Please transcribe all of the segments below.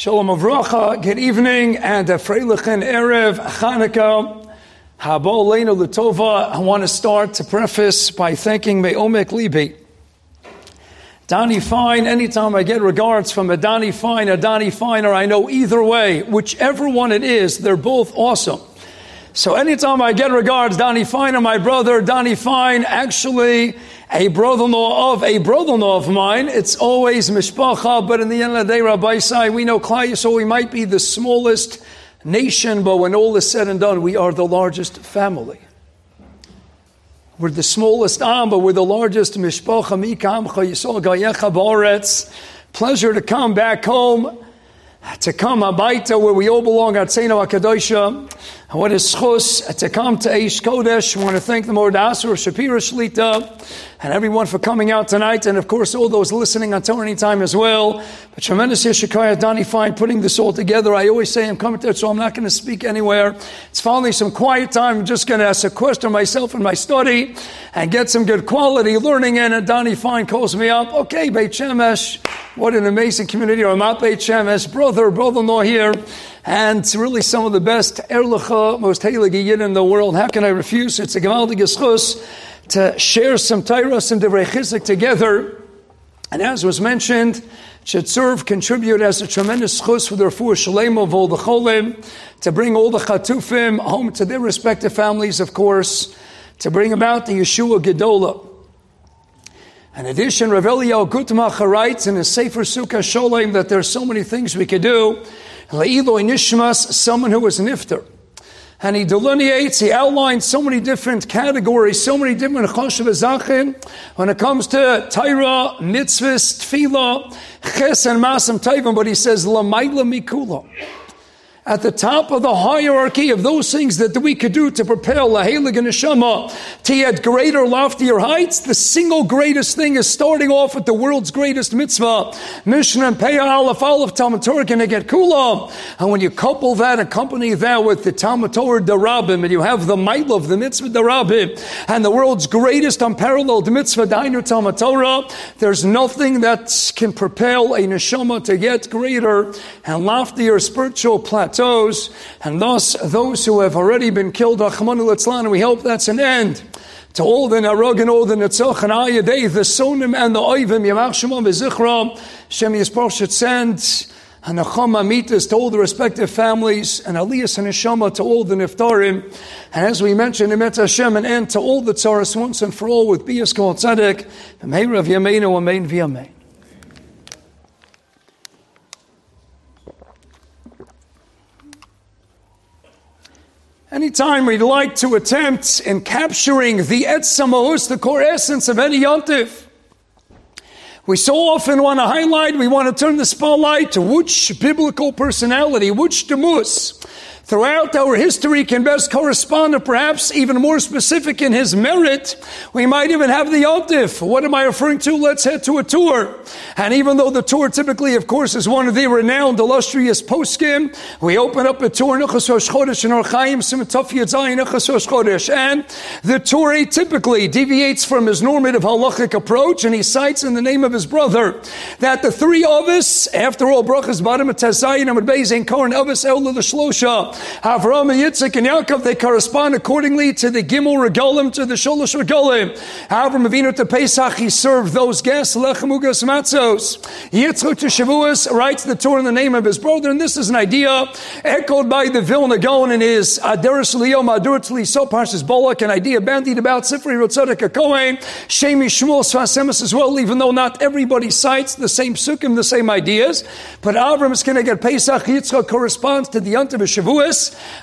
Shalom Avracha, good evening, and a Freilichen Erev Chanukah. Habo Leinu Latova. I want to start to preface by thanking Me'omek Libi. Donnie Fine, anytime I get regards from a Donnie Fine, a Donnie Finer, I know either way, whichever one it is, they're both awesome. So anytime I get regards, Donnie Fine and my brother, Donnie Fine, actually a brother-in-law of a brother-in-law of mine, it's always mishpacha, but in the end of the day, Rabbi Sai, we know Klai, so we might be the smallest nation, but when all is said and done, we are the largest family. We're the smallest am, but we're the largest mishpacha mikam yisol gayecha baretz. Pleasure to come back home, to come abaita where we all belong at Seino HaKadosha. What is schus to come to Eish Kodesh. I want to thank the Mordasur Shapira Shlita and everyone for coming out tonight, and of course all those listening on Torah time as well. But tremendous Yeshikaya Donnie Fine putting this all together. I always say I'm coming to it, so I'm not going to speak anywhere. It's finally some quiet time. I'm just going to ask a question myself in my study and get some good quality learning in. And Donnie Fine calls me up. Okay, Beit Shemesh, what an amazing community. I'm at Beit Shemesh, brother, brother-in-law here and it's really some of the best Erlicha, most heilige Yid in the world. How can I refuse? It's a gewaltige schus to share some Tairas and Devrei together. And as was mentioned, should serve, contribute as a tremendous schus for the Refuah Shalem of all the Cholim, to bring all the Chatufim home to their respective families, of course, to bring about the Yeshua Gedola. In addition, Rav Eliyahu Gutmacher writes in his Sefer Sukkah Sholem that there's so many things we could do. Le'iloi Nishmas, someone who was nifter. And he delineates, he outlines so many different categories, so many different choshev. When it comes to Taira, mitzvahs, tefillah, ches and masam taivim, but he says, lamaila mikula at the top of the hierarchy of those things that we could do to propel a Helig and Neshama to yet greater, loftier heights, the single greatest thing is starting off with the world's greatest mitzvah, Mishnah and Peah Aleph Aleph Talmud Torah can get Kula. And when you couple that, accompany that with the Talmud Torah Darabim, and you have the Mail of the mitzvah Darabim, and the world's greatest unparalleled mitzvah Dainu Talmud Torah, there's nothing that can propel a Neshama to get greater and loftier spiritual plateau and thus those who have already been killed, and we hope that's an end to all the Narog and all the Netzach and Ayadei, the Sonim and the Oivim, Yamach Shemam Bezichra, Shem Yisprof should and Acham Amitas to all the respective families, and Aliyas and Neshama to all the Niftarim, and as we mentioned, Emet Hashem, an end to all the Tzaras once and for all with Bias Kol Tzedek, Meir of Yameinu, Amen V'Yamein. Anytime we'd like to attempt in capturing the etzamos, the core essence of any yontif, we so often want to highlight, we want to turn the spotlight to which biblical personality, which demus, throughout our history can best correspond to perhaps even more specific in his merit. We might even have the Yontif. What am I referring to? Let's head to a tour. And even though the tour typically, of course, is one of the renowned, illustrious poskim, we open up a tour, in Chodesh. And the tour atypically deviates from his normative halachic approach, and he cites in the name of his brother that the three of us, after all, Brachas Badim Tazayin, Amad Beis, and Koran Avos Eula the Shlosha, Avram and Yitzchak and Yaakov, they correspond accordingly to the Gimel Regalim, to the Sholosh Regalim. Avram Avinu to Pesach, he served those guests, Lechem Ugas Matzos. Yitzchak to Shavuos writes the Torah in the name of his brother, and this is an idea echoed by the Vilna Gaon in his Aderis Leo Madurat Liso Parshas Bolak, an idea bandied about Sifri Rotzadek Kohen, Shemi Shmuel Sfasemis as well, even though not everybody cites the same sukkim, the same ideas. But Avram is going to get Pesach, Yitzchak corresponds to the Yontiv of Shavuos,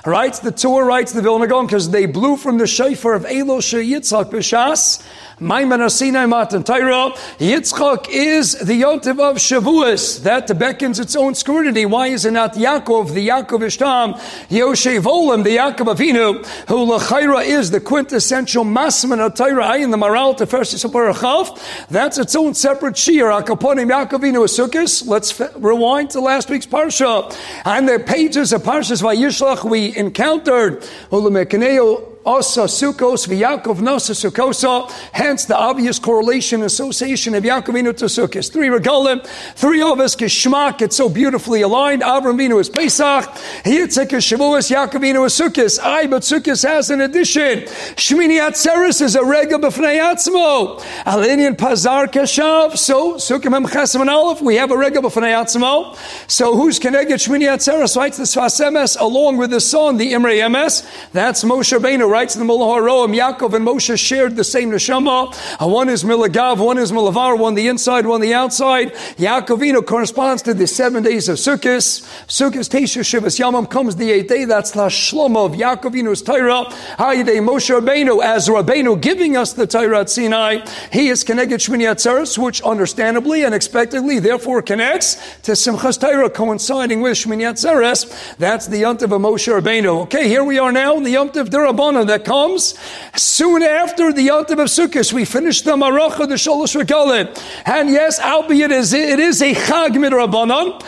writes the Torah, writes the Vilna Gaon, because they blew from the shofar of Elo Yitzchak B'Shas, Maiman Asinai Matan Taira. Yitzchak is the Yotiv of Shavuos. That beckons its own scrutiny. Why is it not Yaakov, the Yaakov Ishtam, Yoshe Volim, the Yaakov Avinu, who Lachaira is the quintessential Masman of Taira, in the Maral Tefersi Saparachav? That's its own separate Shir. Akaponim Yaakov Avinu Asukis. Let's rewind to last week's Parsha. And the pages of Parshas Vayishlach we encountered Ulamekaneo Asa Sukkos v'Yaakov Nasa Sukkosa. Hence the obvious correlation association of Yaakovinu to Sukkos. Three regalim, three of us kishmak. It's so beautifully aligned. Avram Vinu is Pesach. Yitzchak is Shavuos. Yaakovinu is Sukkos. I but Sukkos has an addition. Shmini Atzeres is a rega b'fnei atzmo. Alinian Pazar Keshav. So Sukkah Mem Chesem and Aleph. We have a rega b'fnei atzmo. So who's connected Shmini Atzeres? Writes the Sfas Emes along with the son, the Imre Emes. That's Moshe Rabbeinu writes in the Mullah Haroam, Yaakov and Moshe shared the same neshama. Uh, one is Milagav, one is Milavar, one the inside, one the outside. Yaakovino corresponds to the seven days of Sukkot. Sukkot Tesha Shivas Yamam comes the eighth day. That's the Shlomo of Yaakovino's Torah. Hayadei Moshe Rabbeinu, as Rabbeinu giving us the Torah at Sinai, he is connected Shmini Atzeres, which understandably and expectedly therefore connects to Simchas Torah coinciding with Shmini Atzeres. That's the Yontiv of Moshe Rabbeinu. Okay, here we are now in the Yontiv That comes soon after the Yontiv of Sukkot. We finish the Maracha, the Sholosh Regalim. And yes, albeit it is, it is a Chag Midrabanan,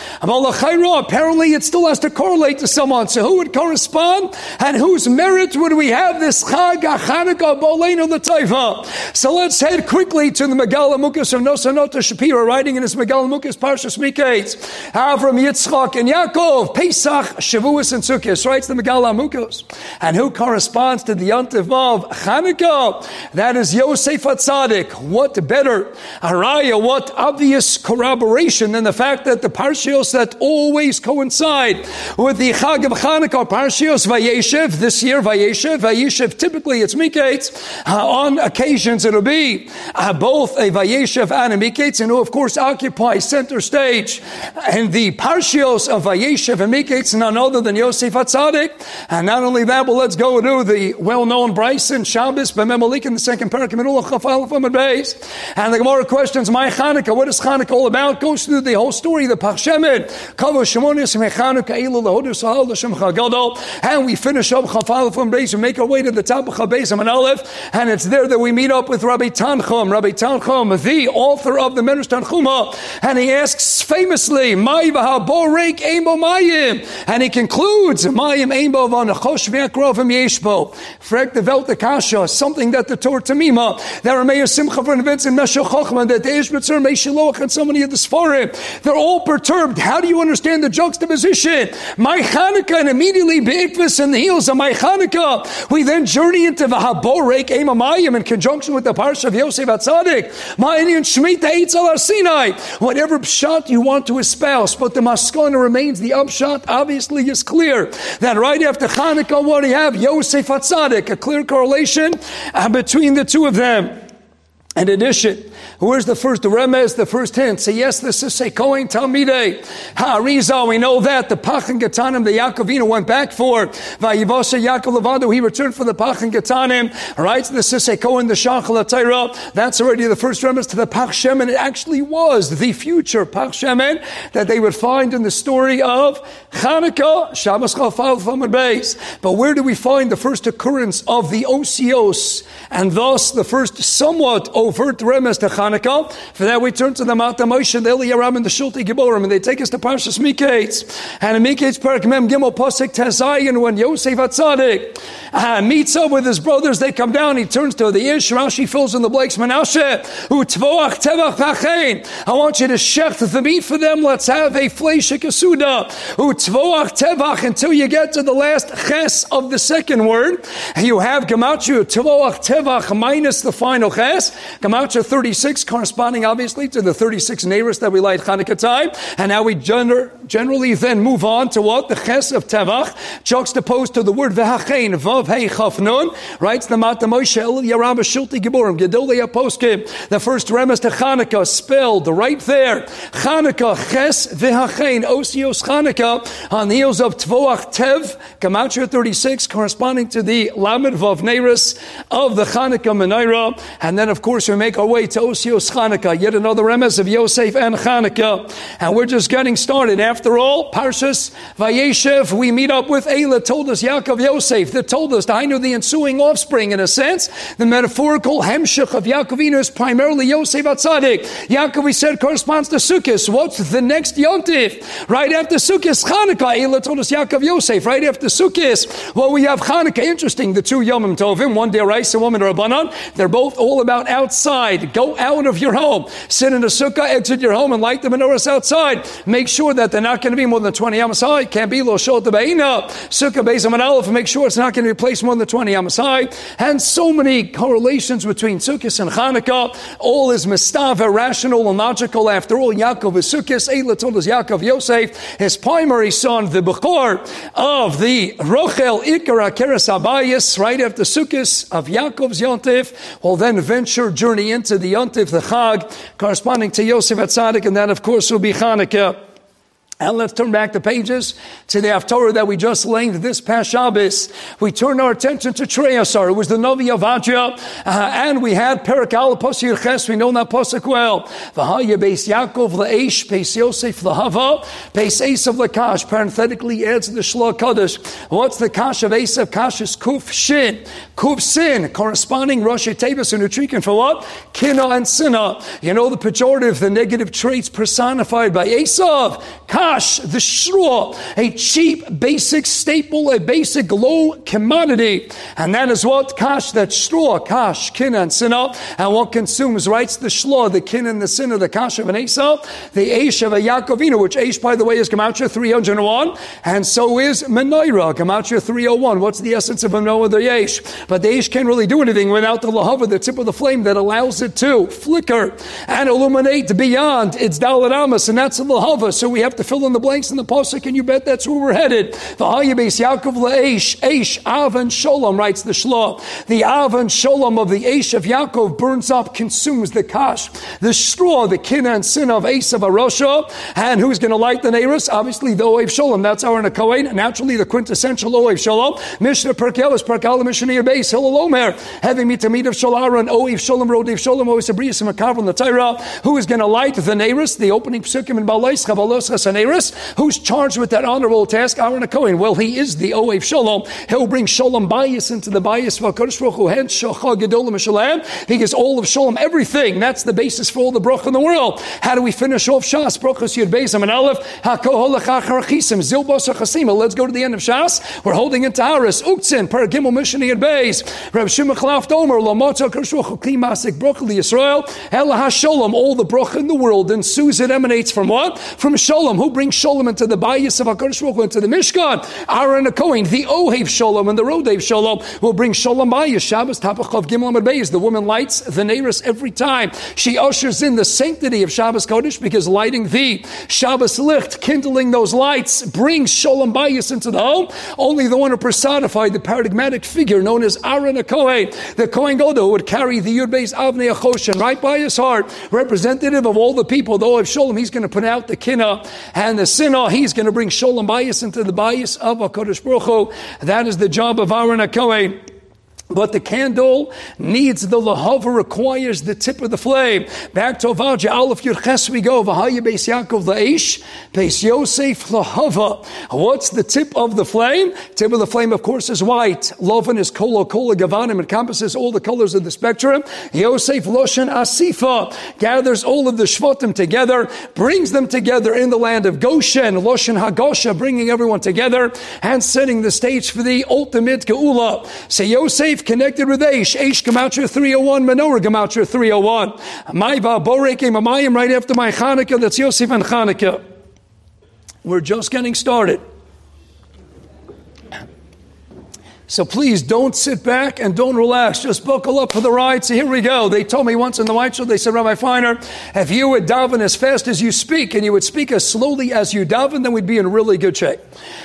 apparently it still has to correlate to someone. So who would correspond? And whose merit would we have this Chag Chanukah Boleno the Taifa? So let's head quickly to the Megala Mukas of Nosanota Shapira, writing in his Megala Mukas Parshas Miketz. Avram Yitzchak and Yaakov, Pesach, Shavuos, and Sukkot, writes the Megala Mukas. And who corresponds to the Yontiv of Chanukah? That is Yosef Atzadik. What better, Araya, what obvious corroboration than the fact that the Parshios that always coincide with the Chag of Chanukah, Parshios Vayeshev, this year Vayeshev, Vayeshev, typically it's Miketz, uh, on occasions it'll be uh, both a Vayeshev and a Miketz, and who of course occupy center stage. And the Parshios of Vayeshev and Miketz, none other than Yosef Atzadik. And not only that, but let's go to the well-known Bryson Shabbos B'Memalik in the second parak and the Gemara questions, my Chanukah, what is Chanukah all about? Goes through the whole story, the Chagadol, and we finish up Chafal and Beis and make our way to the top of Chabez and Aleph, and it's there that we meet up with Rabbi Tanchum, Rabbi Tanchum, the author of the Medrash Tanchuma, and he asks famously, Mai Borek Eimo Mayim, and he concludes, Mayim Eimo Vanachosh Ve'akrovim Yeshbo, Frek the Velt Kasha, something that the Torah Tamima, that Rameya Simcha for Nevitz and Meshach that the Ishbitzer, Meshiloach, and so many of the Sfarim, they're all perturbed. How do you understand the juxtaposition? My Chanukah, and immediately Be'ikvis in the heels of my Chanukah, we then journey into the Haborek Emamayim in conjunction with the Parsha of Yosef Atzadik, Ma'anian Shemitah Eitzel Sinai, whatever pshat you want to espouse, but the Maskana remains the upshot, obviously is clear, that right after Chanukah, what do you have? Yosef Atzadik, a clear correlation uh, between the two of them. In addition, Where's the first remez, the first hint? Say, yes, this is Sekoin Talmidei. Ha'arizal, we know that. The Pachan Gatanim, the Yaakovina went back for. Vayivosha Yaakov Levado, he returned for the Pachan Gatanim. Right? This is Sekoin, the Shachal Atayra. That's already the first remez to the Pach Shemen. It actually was the future Pach Shemen that they would find in the story of Chanukah, Shabbos Chalfal Famad Beis. But where do we find the first occurrence of the Osios and thus the first somewhat overt remez to Chanukah? For that, we turn to the Mata Moshe the Eliyaram and the Shulti Giborim, and they take us to Parshas Miketz. And in Miketz Parak Mem Gimel Posik Tezayin, when Yosef Atzadik uh, meets up with his brothers, they come down. He turns to the Ish. Rashi fills in the blanks. Menashe, Utvoach Tevach Vachein. I want you to shecht the meat for them. Let's have a flesh kasuda. Utvoach Tevach until you get to the last ches of the second word. You have Gematria Tvoach Tevach minus the final ches. Gematria 36 corresponding obviously to the 36 neighbors that we light Hanukkah time. And now we gener- generally then move on to what? The Ches of Tevach, juxtaposed to the word Vehachein, Vav Hei Chafnun, writes the Mata Moshe El Yaram Shilti Giborim, Gedolei Aposkim, the first remes to Hanukkah, spelled right there. Hanukkah, Ches Vehachein, Osios Hanukkah, on the heels of Tvoach Tev, Gematria 36, corresponding to the Lamed Vav Neiris of the Hanukkah Menorah. And then, of course, we make our way to Osios Yet another remez of Yosef and Chanukah. And we're just getting started after After all, Parshas Vayeshev, we meet up with Eila, told us Yaakov Yosef, that told us, I know the ensuing offspring, in a sense, the metaphorical Hemshech of Yaakovinu is primarily Yosef Atzadik. Yaakov, we said, corresponds to Sukkot. What's the next Yontif? Right after Sukkot, Chanukah. Eila told us Yaakov Yosef. Right after Sukkot, well, we have Chanukah. Interesting, the two Yomim Tovim, one Deraisa, one Rabbanan. They're both all about outside. Go out of your home. Sit in a sukkah, exit your home, and light the menorahs outside. Make sure that they're not going to be more than 20 amas high. Can't be lo shot the beina. Sukkah aleph, and make sure it's not going to be placed more than 20 amas high. And so many correlations between Sukkot and Hanukkah. All is mistava, rational and logical. After all, Yaakov is Sukkot. Eila told us Yaakov Yosef, his primary son, the Bechor of the Rochel Ikara Keres right after Sukkot of Yaakov's Yontif, will then venture journey into the Yontif, the Chag, corresponding to Yosef Atzadik, and that, of course, will be Hanukkah. And let's turn back the pages to the Haftorah that we just lengthed this past Shabbos. We turn our attention to Treyasar. It was the Novi Avadia, uh, and we had Perakal Posir Ches. We know that Posik well. V'haya Beis Yaakov Le'esh, Beis Yosef L'hava, Beis Esav Lakash. Parenthetically adds the Shla Kaddish. What's the Kash of Esav? Kash is Kuf Shin. Kuf Sin, corresponding Rashi Tavis and Utrikin for what? Kina and Sina. You know the pejorative, the negative traits personified by Esav. Kash kash, the straw, a cheap, basic staple, a basic low commodity. And that is what kash, that straw, kash, kin and sinah, and what consumes, writes the shlah, the kin and the sin of the kash of an Esau, the Aish of a Yaakovina, which Aish, by the way, is Gematria 301, and so is Menorah, Gematria 301. What's the essence of Menorah, the Aish? But the Aish can't really do anything without the lahava, the tip of the flame that allows it to flicker and illuminate beyond its dalaramas, and that's the lahava. So we have to fill fill in the blanks in the pasuk, and you bet that's where we're headed. The Hayabes Yaakov Le'esh, Eish, Av, and Sholem, writes the Shlah. The Av and Sholem of the Eish of Yaakov burns up, consumes the Kash, the straw, the kin and sin of Esav Arosha, and who's going to light the Neris? Obviously, the Oev Sholem. That's our Nakawain. Naturally, the quintessential Oev Sholem. Mishnah Perkel is Perkel, Mishnah Base, Omer, having meet of Sholaran, Oev Sholem, Rodev Sholem, Oev Sabrias, and Makav, the Torah, who is going to light the Neris, the opening psukim in Balais, Chavalos, Chasaneris, Who's charged with that honorable task? Aaron Cohen. Well, he is the Oev Shalom. He'll bring Shalom bias into the bias of HaKadosh Baruch Hu. Shalom. He gets all of Shalom, everything. That's the basis for all the brach in the world. How do we finish off Shas? Brachos Yud Beis and Aleph. Let's go to the end of Shas. We're holding it into Aris. Uktzin. Per Gimel Mishani and Beis. Reb Shimon Chalaf Domer. Lamoto HaKadosh Baruch Hu. Kli Masik Brachli Yisrael. Ela HaShalom. All the brach in the world. And Susan emanates from what? From Shalom. Who brings Shalom into the bias of HaKadosh Baruch Hu, into the Mishkan. Aaron a Kohen, the Ohev Shalom and the Rodev Shalom will bring Shalom bias. Shabbos Tapachov Gimel Beis. The woman lights the Neris every time. She ushers in the sanctity of Shabbos Kodesh because lighting the Shabbos Licht, kindling those lights, brings Shalom bias into the home. Only the one who personified the paradigmatic figure known as Aaron a Kohen, the Kohen Godo would carry the Yud Avnei Achoshen right by his heart, representative of all the people. The Ohev Shalom, he's going to put out the Kina and the sin he's going to bring Sholem bias into the bias of HaKadosh Baruch Hu. That is the job of Aaron HaKohen. But the candle needs the lahava requires the tip of the flame. Back to Avaja, Aleph Yud Ches we go. Vahaya Beis Yaakov Laish, Beis Yosef lahava. What's the tip of the flame? Tip of the flame, of course, is white. Lovan is kolo kola gavanim. Encompasses all the colors of the spectrum. Yosef Loshen Asifa gathers all of the shvatim together, brings them together in the land of Goshen. Loshen Hagosha, bringing everyone together and setting the stage for the ultimate geula. Say Yosef connected with Aish. Aish Gematria 301, Menorah Gematria 301. Maiva Borek Mamayim right after my Hanukkah. That's Yosef and Hanukkah. We're just getting started. So please don't sit back and don't relax. Just buckle up for the ride. So here we go. They told me once in the White Show, they said, Rabbi Feiner, if you would daven as fast as you speak and you would speak as slowly as you daven, then we'd be in really good shape.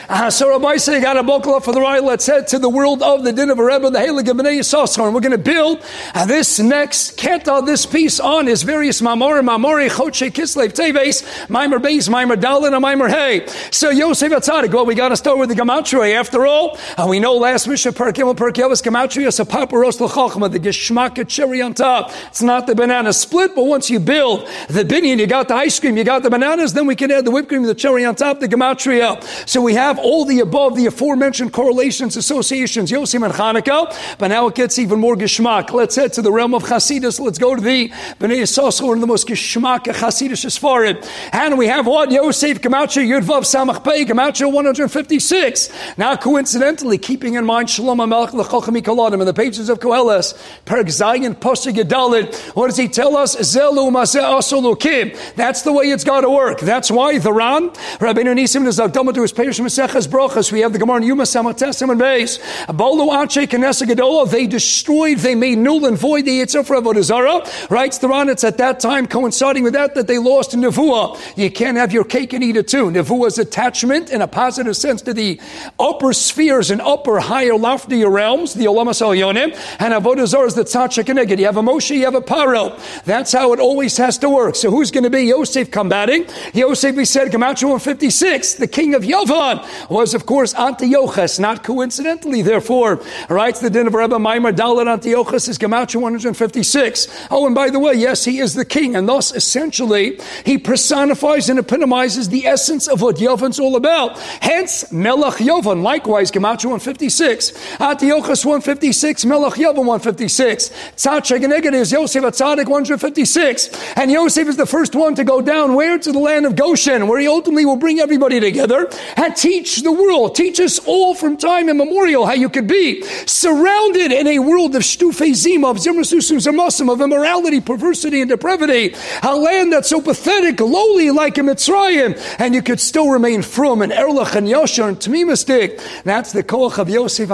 Uh, so Rabbi said, got to buckle up for the ride. Let's head to the world of the Dinover Rebbe, the Halig of B'nai. And we're going to build uh, this next keta, this piece on his various mamori, mamori, choche, kislev, teves, mimer beis, mimer dalin, and mimer hey. So Yosef Atzadik, well, we got to start with the Gematria. After all, uh, we know last week Mishnah Parkim Parkiavas Gematria Sapaparos Lachachma, the Geshmaka cherry on top. It's not the banana split, but once you build the binyan, you got the ice cream, you got the bananas, then we can add the whipped cream, the cherry on top, the Gematria. So we have all the above, the aforementioned correlations, associations, Yosim and Hanukkah, but now it gets even more Geshmak. Let's head to the realm of Chasidus. Let's go to the Bnei Yisrael, one of the most Geshmak Chasidus Sfarid. And we have what? Yosef Gematria Yudvav Samach Pei, Gematria 156. Now, coincidentally, keeping in mind HaMelech L'Chochem Kaladim in the pages of Koheles, Perk Zayin Pasuk Gedalit, what does he tell us? Zelu Maseh Asolukim. That's the way it's got to work. That's why the Ran, Rabbi Nisim is Akdama to his Perish Maseches Brochas. We have the Gemara in Yuma Samatesim and Beis. Bolu Anche Knesset Gedola. They destroyed, they made null and void the Yitzhak Avodah Writes the Ran, it's at that time coinciding with that that they lost Nevuah. You can't have your cake and eat it too. Nevuah's attachment in a positive sense to the upper spheres and upper, higher, loftier realms, the Olamas Yonim, and Avodah Zarah is the Tzatcha Keneged. You have a Moshe, you have a Paro. That's how it always has to work. So who's going to be Yosef combating? Yosef, we said, Gematria 156, the king of Yavan, was of course Antiochus, not coincidentally, therefore, writes the din of Rebbe Maimar Dalit Antiochus is Gematria 156. Oh, and by the way, yes, he is the king, and thus essentially he personifies and epitomizes the essence of what Yavan's all about. Hence, Melach Yavan, likewise, Gematria 156. Antiochus 156, Melech Yavan 156. Tzaddik Neged is Yosef Atzadik 156. And Yosef is the first one to go down where? To the land of Goshen, where he ultimately will bring everybody together and teach the world, teach us all from time immemorial how you could be surrounded in a world of Shtufe Zima, of Zimrasusim Zermasim, of immorality, perversity, and depravity. A land that's so pathetic, lowly like a Mitzrayim, and you could still remain from and Erlach and Yosher and Tmimistik. That's the Koach of Yosef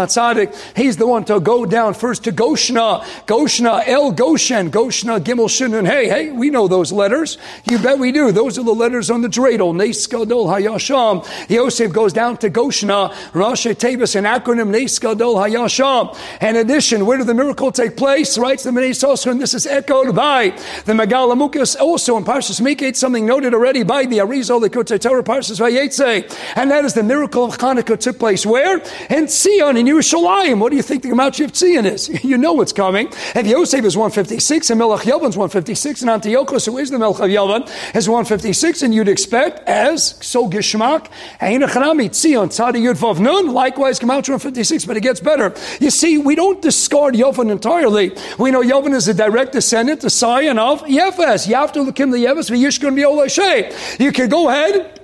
He's the one to go down first to Goshna, Goshna, El Goshen, Goshna, Gimel Shin, and hey, hey, we know those letters. You bet we do. Those are the letters on the dreidel. Nes Gadol Hayasham. Yosef goes down to Goshna, Rosh Tavis, an acronym Nes Gadol Hayasham. In addition, where did the miracle take place? Writes the Menei Sosra, and this is echoed by the Megalamukas also in Parshas Mikate, something noted already by the Arizal, the Torah Parshas Vayetze. And that is the miracle of Hanukkah took place where? In Zion, in Yerushalayim. What do you think the Gematria of Zion is? You know what's coming. If Yosef is 156 and Melech Yavan's 156 and Antiochus, who is the Melech of Yavan, is 156, and you'd expect, as so Gishmak, Einachanami, Tzion, Tzadi Yud Vav Nun, likewise Gematria 156, but it gets better. You see, we don't discard Yavan entirely. We know Yavan is a direct descendant, the scion of Yefes. Yaftu Lakim the Yefes, V'yishkun B'yol You can go ahead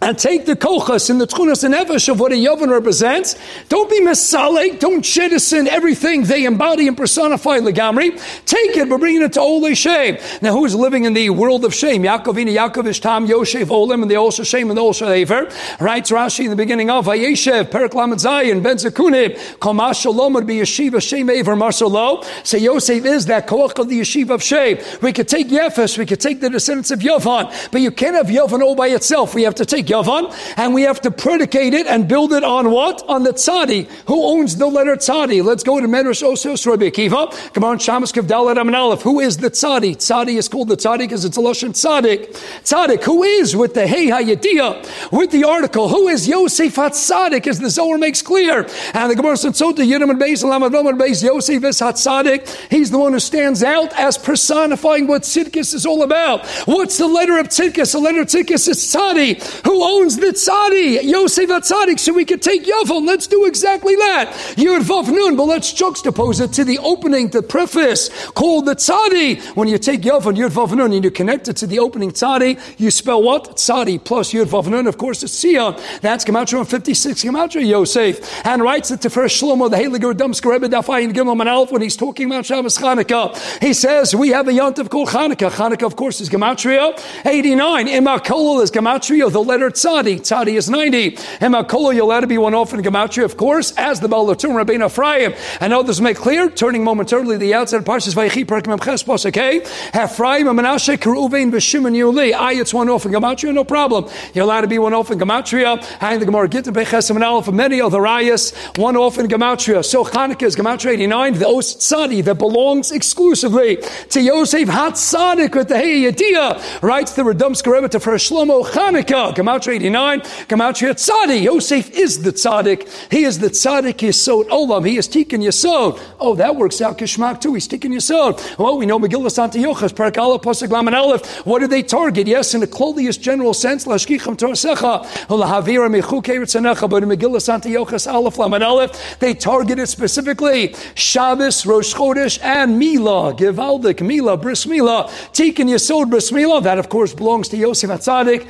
and take the kochas and the tchunas and nefesh of what a yovan represents. Don't be misalik. Don't jettison everything they embody and personify legamri. Take it, but bringing it to Ole Shem. Now, who is living in the world of shame? Yaakovina, Yaakov, Ishtam, Yoshev, Olim, and the also shame and the also Aver. Writes Rashi in the beginning of Vayeshev, Perak Lamed Zayin, Ben Zekunib, Komash Shalom would be Yeshiva Shem Aver Marsalo. So Yosef is that koach of the Yeshiva of Shem. We could take Yefes, we could take the descendants of Yovan, but you can't have Yovan all by itself. We have to take Yavan, and we have to predicate it and build it on what? On the tzadi. Who owns the letter tzadi? Let's go to Medrash Osios Rabbi Akiva. Come on, Shamas Kavdalet Aleph. Who is the tzadi? Tzadi is called the tzadi because it's a Lashon tzadik. Tzadik, who is with the Hey Hayatiya, with the article, who is Yosef HaTzadik, as the Zohar makes clear. And the Gemara said, Sota Yidam and Beis, Lamad and Beis, Yosef is HaTzadik. He's the one who stands out as personifying what Tzidkis is all about. What's the letter of Tzidkis? The letter of Tzidkis is tzadi. Who owns the tzadi? Yosef HaTzadik. So we could take Yavon. Let's do exactly that. Yud Vav Nun, but let's juxtapose it to the opening, the preface called the tzadi. When you take Yavon, Yud Vav Nun, and you connect it to the opening tzadi, you spell what? Tzadi plus Yud Vav Nun. Of course, it's Sion. That's Gematria 56, Gematria Yosef. And writes it to first Shlomo, the Heilige Dumsker Rebbe and Gimel Manalf, when he's talking about Shabbos Chanukah. He says, we have a yontif called Chanukah. Chanukah, of course, is Gematria 89. Imakol is Gematria, the letter Tzadi. Tzadi is 90. Imakol, you'll to be one off in Gematria, of course, as the Baal Latum Rabbeinu Ephraim. And others make clear, turning momentarily the outside of Parshas Vayichi, Perkim Ches okay? Ephraim, Menashe, Keruvain, B'Shimon, Yuli. I, it's one off in Gematria, no problem. To be one off in Gematria. And the Gemara Gittin, Beches, and Aleph, many other ayahs, one off in Gematria. So Chanukah is Gematria 89, the Os Tzadi that belongs exclusively to Yosef Hatzadik with the Hey Yediyah, writes the Radomsker Rebbe to Shlomo Chanukah, Gematria Gematria 89, Gematria Tzadi. Yosef is the tzaddik. He is the tzaddik Yisod Olam. He is Tikkun Yisod. Oh, that works out Kishmak too. He's Tikkun Yisod. Well, we know Megillah Antiochus, Parakala, Pasuk Laman Aleph. What do they target? Yes, in the clothiest general sense, Lashkicham Torsecha, Lahavira Mechuke Ritzanecha, but in Megillah Antiochus, Aleph Laman Aleph, they targeted specifically Shabbos, Rosh Chodesh, and Mila, Givaldik, Mila, Bris Mila, Tikkun Yisod, Bris Mila. That, of course, belongs to Yosef Atzadik.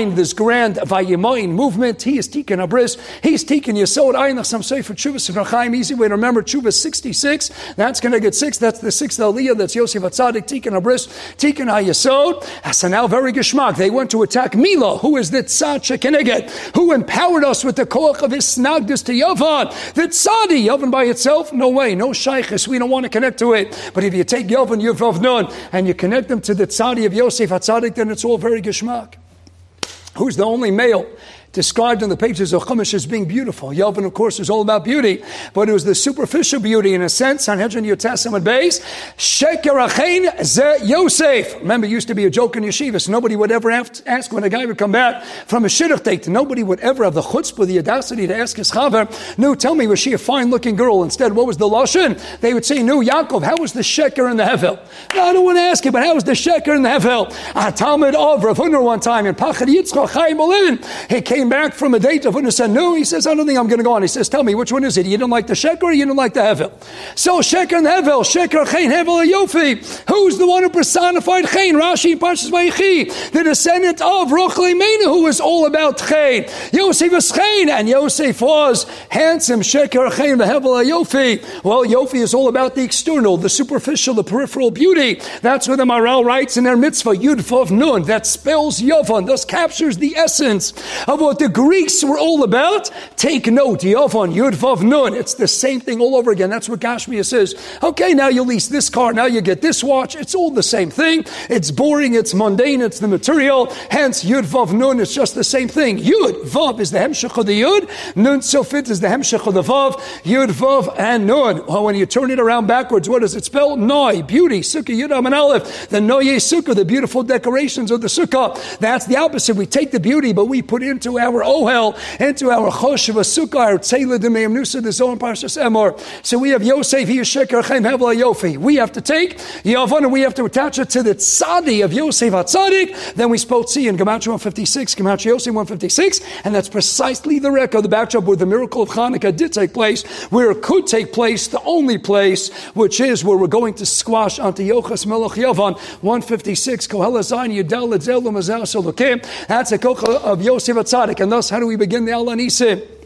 Vayimain, this grand Vayimain movement. He is Tikkun Abris. He's Tikkun. Ayin Some say for Chuvas Rachaim. Easy way to remember Chuvas 66. That's going to get six. That's the sixth Aliyah. That's Yosef Atzadik, Tikkun Abris, Tikkun HaYisod. So now very geschmack. They went to attack Mila, who is the Tzad Shekeneget, who empowered us with the koach of his snagdus to Yavan. The Tzadi, Yavan by itself, no way, no shaykhis. We don't want to connect to it. But if you take Yavan, Yavav Nun, and you connect them to the Tzadi of Yosef Atzadik, then it's all very geschmack. Who's the only male described in the pages of Chumash as being beautiful. Yavin, of course, is all about beauty, but it was the superficial beauty in a sense. Sanhedrin Testament base. Sheker Achain Ze Yosef. Remember, it used to be a joke in yeshivas. Nobody would ever ask when a guy would come back from a shidduch date. Nobody would ever have the chutzpah, the audacity to ask his chaver, no, tell me, was she a fine looking girl? Instead, what was the lashon? They would say, no, Yaakov, how was the sheker in the hevel? No, I don't want to ask you, but how was the sheker in the hevel? A Talmud of Rav one time in Pachad Yitzchak Chaim He came came back from a date of and said, No, he says, I don't think I'm going to go on. He says, Tell me, which one is it? You don't like the Sheker or you don't like the Hevel? So Sheker and Hevel, Sheker, Chain, Hevel, Yofi. Who's the one who personified Chain? Rashi and Parshas Vayechi, the descendant of Rochle Mena, who was all about Chain. Yosef was Chain, and Yosef was handsome. Sheker, Chain, Hevel, Yofi. Well, Yofi is all about the external, the superficial, the peripheral beauty. That's what the Maral writes in their mitzvah, Yud Nun, that spells Yovan, thus captures the essence of what what the Greeks were all about, take note, Yovon, Yud, Vav, Nun. It's the same thing all over again. That's what Gashmia says. Okay, now you lease this car, now you get this watch. It's all the same thing. It's boring, it's mundane, it's the material. Hence, Yud, Vav, Nun, it's just the same thing. Yud, Vav is the Hemshech of the Yud. Nun, Sofit is the Hemshech of the Vav. Yud, Vav, and Nun. Well, when you turn it around backwards, what does it spell? Noi, beauty, Sukkah, Yud, and Aleph. The Noye Sukkah, the beautiful decorations of the Sukkah. That's the opposite. We take the beauty, but we put into our ohel, into our choshev our tzela demeim nusa, the zohar parshas emor. So we have Yosef, he is sheker chaim hevla yofi. We have to take Yavon and we have to attach it to the tzadi of Yosef HaTzadik. Then we spoke see in Gematria 156, Gematria Yosef 156, and that's precisely the record, of the backdrop where the miracle of Hanukkah did take place, where it could take place, the only place, which is where we're going to squash onto Yochas Melech Yavon 156, Kohela Zayin Yudel Ledzel Mazel That's a kocha of Yosef HaTzadik. And thus, how do we begin the Alanisim?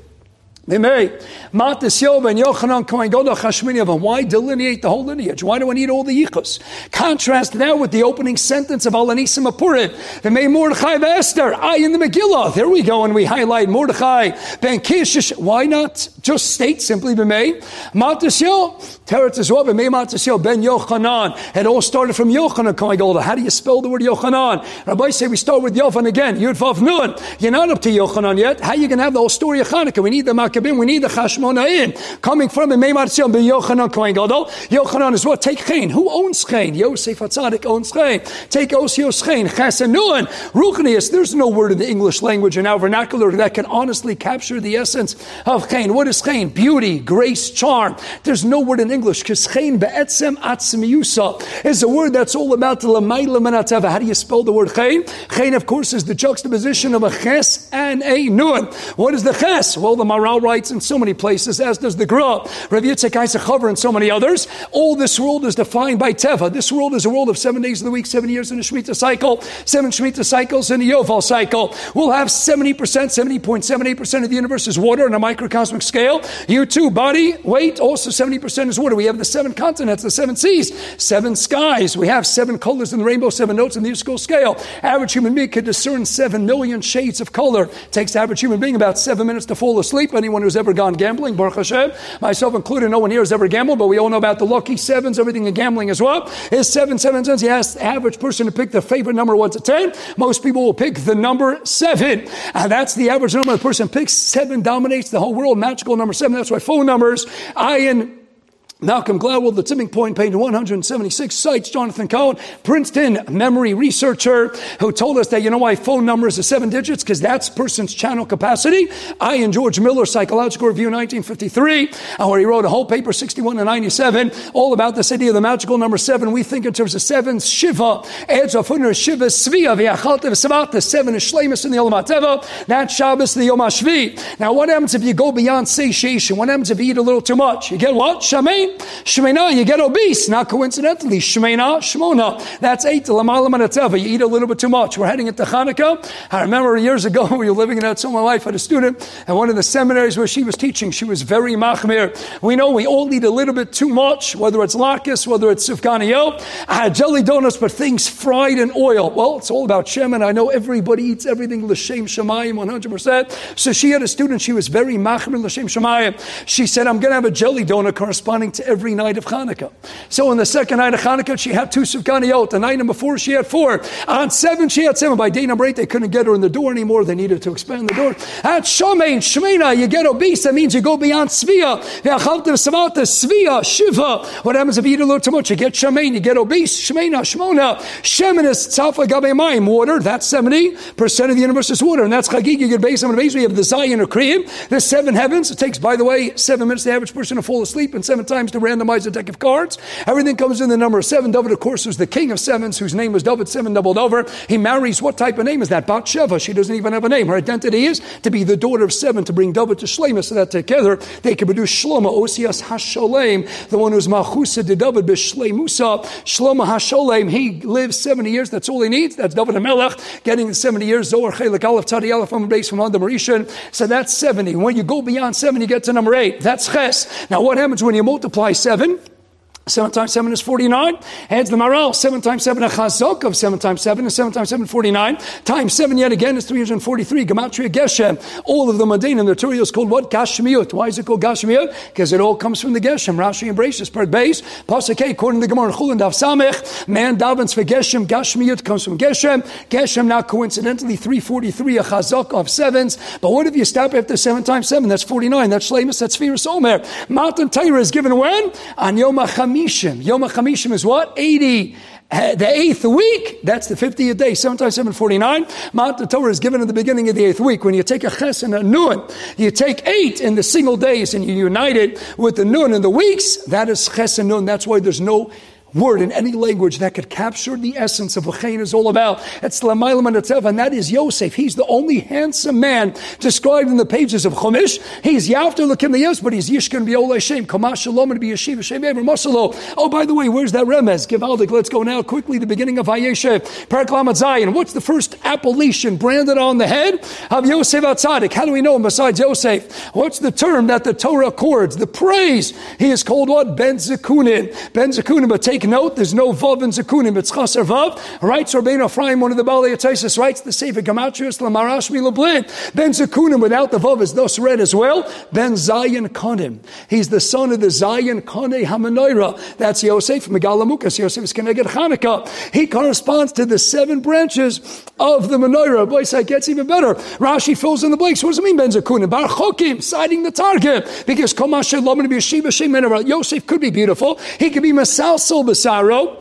They may. Matas Yov and Yochanan Kohen Gadol Chashmini Why delineate the whole lineage? Why do I need all the yichus? Contrast that with the opening sentence of Alanisim Apurim. They may Mordechai Esther. I in the Megillah. There we go, and we highlight Mordechai Ben Kishish. Why not just state simply B'mei? Yov, Teretz Yov, B'mei Matas Yov Ben Yochanan. It all started from Yochanan Kohen Gadol. How do you spell the word Yochanan? Rabbi say we start with Yovan again. Yud Vav Nun. You're not up to Yochanan yet. How are you going to have the whole story of Hanukkah? We need the We need the Chashmonaim. Coming from the Meimar Tzion, ben Yochanan Kohen Gadol. Yochanan is what? Take Chain. Who owns Chain? Yosef Atzadik owns Chain. Take Osios Chain. Chasanuan. Ruchnius. There's no word in the English language in our vernacular that can honestly capture the essence of Chain. What is Chain? Beauty, grace, charm. There's no word in English because Chain be'etzem atzmiyusa is a word that's all about the lamayla manateva. How do you spell the word Chain? Chain, of course, is the juxtaposition of a ches and a nun. What is the ches? Well, the Maral writes in so many places, as does the Gra, Rav Yitzchak Isachavar, and so many others. All this world is defined by Teva. This world is a world of seven days of the week, seven years in a Shemitah cycle, seven Shemitah cycles in a Yovel cycle. We'll have 70%, 70.78% of the universe is water on a microcosmic scale. You too, body, weight, also 70% is water. We have the seven continents, the seven seas, seven skies. We have seven colors in the rainbow, seven notes in the musical scale. Average human being can discern seven million shades of color. It takes average human being about seven minutes to fall asleep. Anyone who's ever gone gambling, Baruch Hashem, myself included, no one here has ever gambled, but we all know about the lucky sevens, everything in gambling as well. Is seven, seven cents. You ask the average person to pick their favorite number one to ten. Most people will pick the number seven. And that's the average number the person picks. Seven dominates the whole world. Magical number seven. That's why phone numbers, I and Malcolm Gladwell, the tipping point, page 176, cites Jonathan Cohen, Princeton memory researcher, who told us that, you know why phone numbers are seven digits? Because that's person's channel capacity. I and George Miller, Psychological Review 1953, uh, where he wrote a whole paper, 61 to 97, all about this idea of the magical number seven. We think in terms of seven, Shiva, Edge of Shiva, Svia, V'yachalta, V'savat, the seven is Shlemus in the Olam That Shabbos, the Yom HaShvi. Now, what happens if you go beyond satiation? What happens if you eat a little too much? You get what? Shamein. Shemena, you get obese. Not coincidentally, Shemena, Shmona. That's eight You eat a little bit too much. We're heading into Hanukkah. I remember years ago, we were living in that. My wife had a student at one of the seminaries where she was teaching. She was very machmir. We know we all eat a little bit too much, whether it's lakis, whether it's sufganiyot. I had jelly donuts, but things fried in oil. Well, it's all about Shem, and I know everybody eats everything l'shem shemayim 100%. So she had a student. She was very machmir l'shem shemayim. She said, "I'm going to have a jelly donut corresponding every night of Hanukkah. So on the second night of Hanukkah, she had two Sufganiyot. The night number four, she had four. On seven, she had seven. By day number eight, they couldn't get her in the door anymore. They needed to expand the door. At Shomein, Shemina, you get obese. That means you go beyond Svia. Svia, Shiva. What happens if you eat a little too much? You get Shomein, you get obese. Shemina, Shmona. Shemin is Tzafa Gabe water. That's 70% of the universe is water. And that's Chagig. You get base the base. We have the Zion or Kriyim. The seven heavens. It takes, by the way, seven minutes the average person to fall asleep and seven times to randomize a deck of cards. Everything comes in the number of seven. David, of course, was the king of sevens, whose name was David, seven doubled over. He marries, what type of name is that? Bathsheba. She doesn't even have a name. Her identity is to be the daughter of seven, to bring David to Shlema, so that together they can produce Shlomo, Osias Hasholem, the one who's Machusa de David B'Shlemusa. Shlomo Hasholem, he lives 70 years. That's all he needs. That's David Melech getting the 70 years. Zohar Chelik Aleph Tadi Aleph from base from Adam. So that's 70. When you go beyond seven, you get to number eight. That's Ches. Now, what happens when you multiply seven? 7 times 7 is 49. Adds the Maral. 7 times 7 a chazok of 7 times 7 is 7 times 7, 49. Times 7 yet again is 343. Gematria Geshem. All of the mundane and the Torah is called what? Gashmiut. Why is it called Gashmiut? Because it all comes from the Geshem. Rashi embraces part base. Pasuk according to the Gemara Chulin Dav Samech. Man davens for Geshem. Gashmiut comes from Geshem. Geshem now coincidentally 343 a chazok of sevens. But what if you stop after 7 times 7? That's 49. That's Shlemus. That's Firas Omer. Matan Torah is given when? On Chamishim. Yom Chamishim is what? 80. Uh, the eighth week, that's the 50th day, 7 times 749. Mount the Torah is given in the beginning of the eighth week. When you take a ches and a nun, you take eight in the single days and you unite it with the nun in the weeks, that is ches and nun. That's why there's no word in any language that could capture the essence of what Chayin is all about. Lamaylam and that is Yosef. He's the only handsome man described in the pages of Chumash. He's Yafter Lakim Yes, but he's Yishkan Biol Shem, Kamash Shalom and be Yeshiva Shem Masalo. Oh, by the way, where's that remez? Givaldik. Let's go now quickly the beginning of Hayeshe, Paraklamat Zion. What's the first appellation branded on the head of Yosef Atzadik? How do we know him besides Yosef? What's the term that the Torah accords? The praise. He is called what? Ben Zekunin. Ben Zekunin, but take note, there's no Vav in Zekunim, it's Chaser Vav. Writes Rabbeinu Ephraim, one of the Baalei Yataisis, writes the Sefer Gematrius Lamarash Milablin. Ben Zekunim without the Vav is thus read as well. Ben Zion Konim. He's the son of the Zion Kone Hamanoira. That's Yosef Megalamukas. Yosef is Keneged Chanukah. He corresponds to the seven branches of the menorah. Boy, it gets even better. Rashi fills in the blanks. What does it mean, Ben Zekunim? Bar Chokim, citing the target. Because Komash Shalom and Yeshiva Shem Yosef could be beautiful. He could be Masalsel Basaro.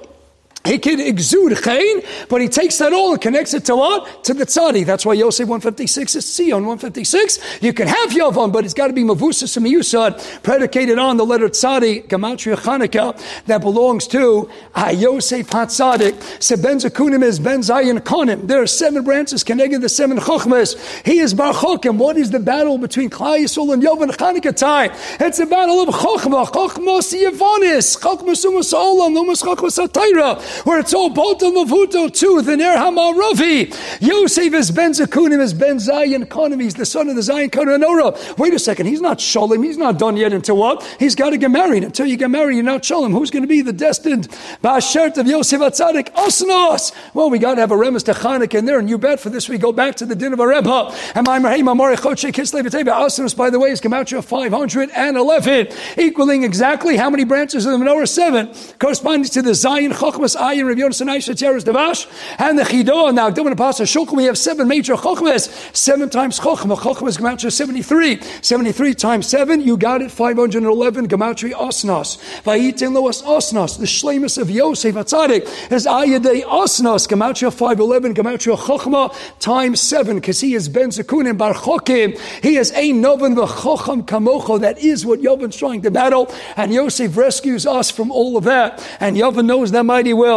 He can exude chayin, but he takes that all and connects it to what? To the tzadi. That's why Yosef 156 is Sion 156. You can have Yavon, but it's got to be Mavusas and Miyusad, predicated on the letter tzadi, Gematria Chanukah, that belongs to ah, Yosef HaTzadik. So Ben Zakunim is Ben Zayin Konim. There are seven branches connected the seven Chochmas. He is Bar Chokim. What is the battle between Yisrael and Yavon Chanukah time? It's a battle of Chochma. Chochmos Yavonis. Chochmos Umas Olam. Umas HaTaira where it's all Boto Mavuto too, the Ner Hamarovi. Yosef is Ben Zakunim, is Ben Zion Konim, he's the son of the Zion Kononora. Wait a second, he's not Sholem, he's not done yet until what? He's got to get married. Until you get married, you're not Sholem. Who's going to be the destined Bashert of Yosef Atzadik? Osnos! Well, we got to have a Remes to Chanukah in there, and you bet for this we go back to the Dinover Rebbe. And my Mahim Amari Choche Kislev Osnos, by the way, is Gematria 511, equaling exactly how many branches of the menorah? Seven, corresponding to the Zion Chochmas Ayin, Rabbi Yonasan, Aisha, Tieres, Devash, and the Chido. Now, Dim and Pasha Shulchan, we have seven major Chochmas, seven times Chochma. Chochma is Gematria 73. 73 times seven, you got it, 511 Gematria Osnos. Vayitin Loas Osnos, the Shlemus of Yosef Atzadik is Ayadei Osnos, Gematria 511, Gematria Chochma times seven, because he is Ben Zakunim Bar Chokim. He is a Novan V'Chocham Kamocho. That is what Yovan's trying to battle, and Yosef rescues us from all of that, and Yovan knows that mighty well.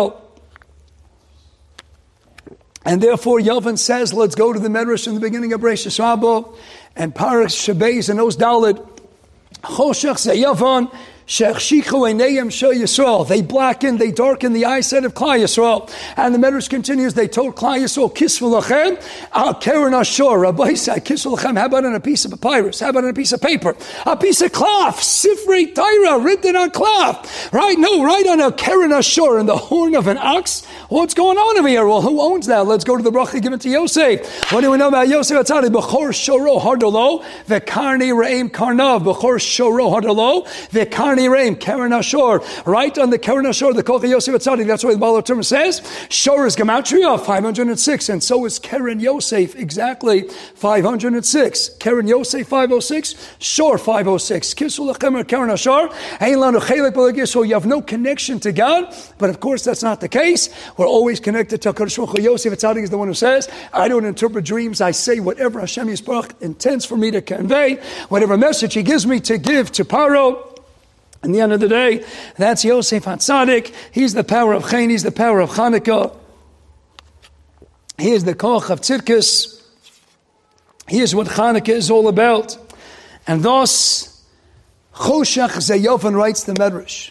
And therefore, Yovan says, let's go to the Medrash in the beginning of Rishis Rabbah, and Parak Shabez and Os Dalit. Choshech Yovan they blacken, they darken the eyesight of Klal Yisrael. And the Medrash continues, they told Klal Yisrael, Kisvu lachem, al keren ashor, Rabbi said, Kisvu lachem, how about on a piece of papyrus? How about on a piece of paper? A piece of cloth, Sifrei Torah, written on cloth. Right? No, right on a keren ashor, in the horn of an ox. What's going on over here? Well, who owns that? Let's go to the bracha given to Yosef. What do we know about Yosef Atzadi? Bechor shoro hardolo, vekarni re'im karnav, Bechor shoro hardolo, vekarni Reim, Karen right on the Karen Ashor, the Kocha Yosef Atzadik. That's what the Baal Term says. Shor is Gematria, 506, and so is Karen Yosef, exactly 506. Karen Yosef, 506, Shor, 506. Kisul Lechemer, Karen Ashor, so you have no connection to God, but of course that's not the case. We're always connected to Kadosh Baruch Yosef Atzadik is the one who says, I don't interpret dreams, I say whatever Hashem Yisbarach intends for me to convey, whatever message He gives me to give to Paro. In the end of the day, that's Yosef Hatzadik. He's the power of Chain, he's the power of Chanukah. He is the Koch of Tzidkis. He is what Chanukah is all about. And thus, Choshech Zayovan writes the Medrash.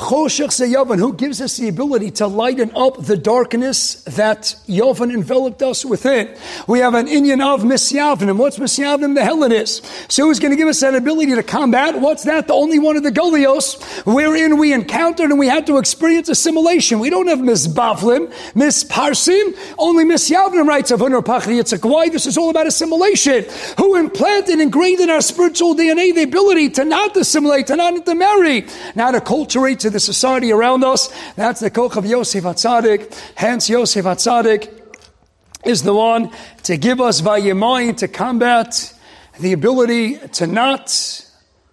Who gives us the ability to lighten up the darkness that Yovan enveloped us within. We have an Indian of Misyavnim. What's Misyavnim? The Hellenists. So who's going to give us that ability to combat? What's that? The only one of the Golios wherein we encountered and we had to experience assimilation. We don't have Misbavlim, Misparsim, only Misyavnim writes of Hunter Pachri Why? This is all about assimilation. Who implanted, and ingrained in our spiritual DNA the ability to not assimilate, to not intermarry, not acculturate to the society around us. That's the Koch of Yosef Atzadik. Hence, Yosef Atzadik is the one to give us Vayemayim to combat the ability to not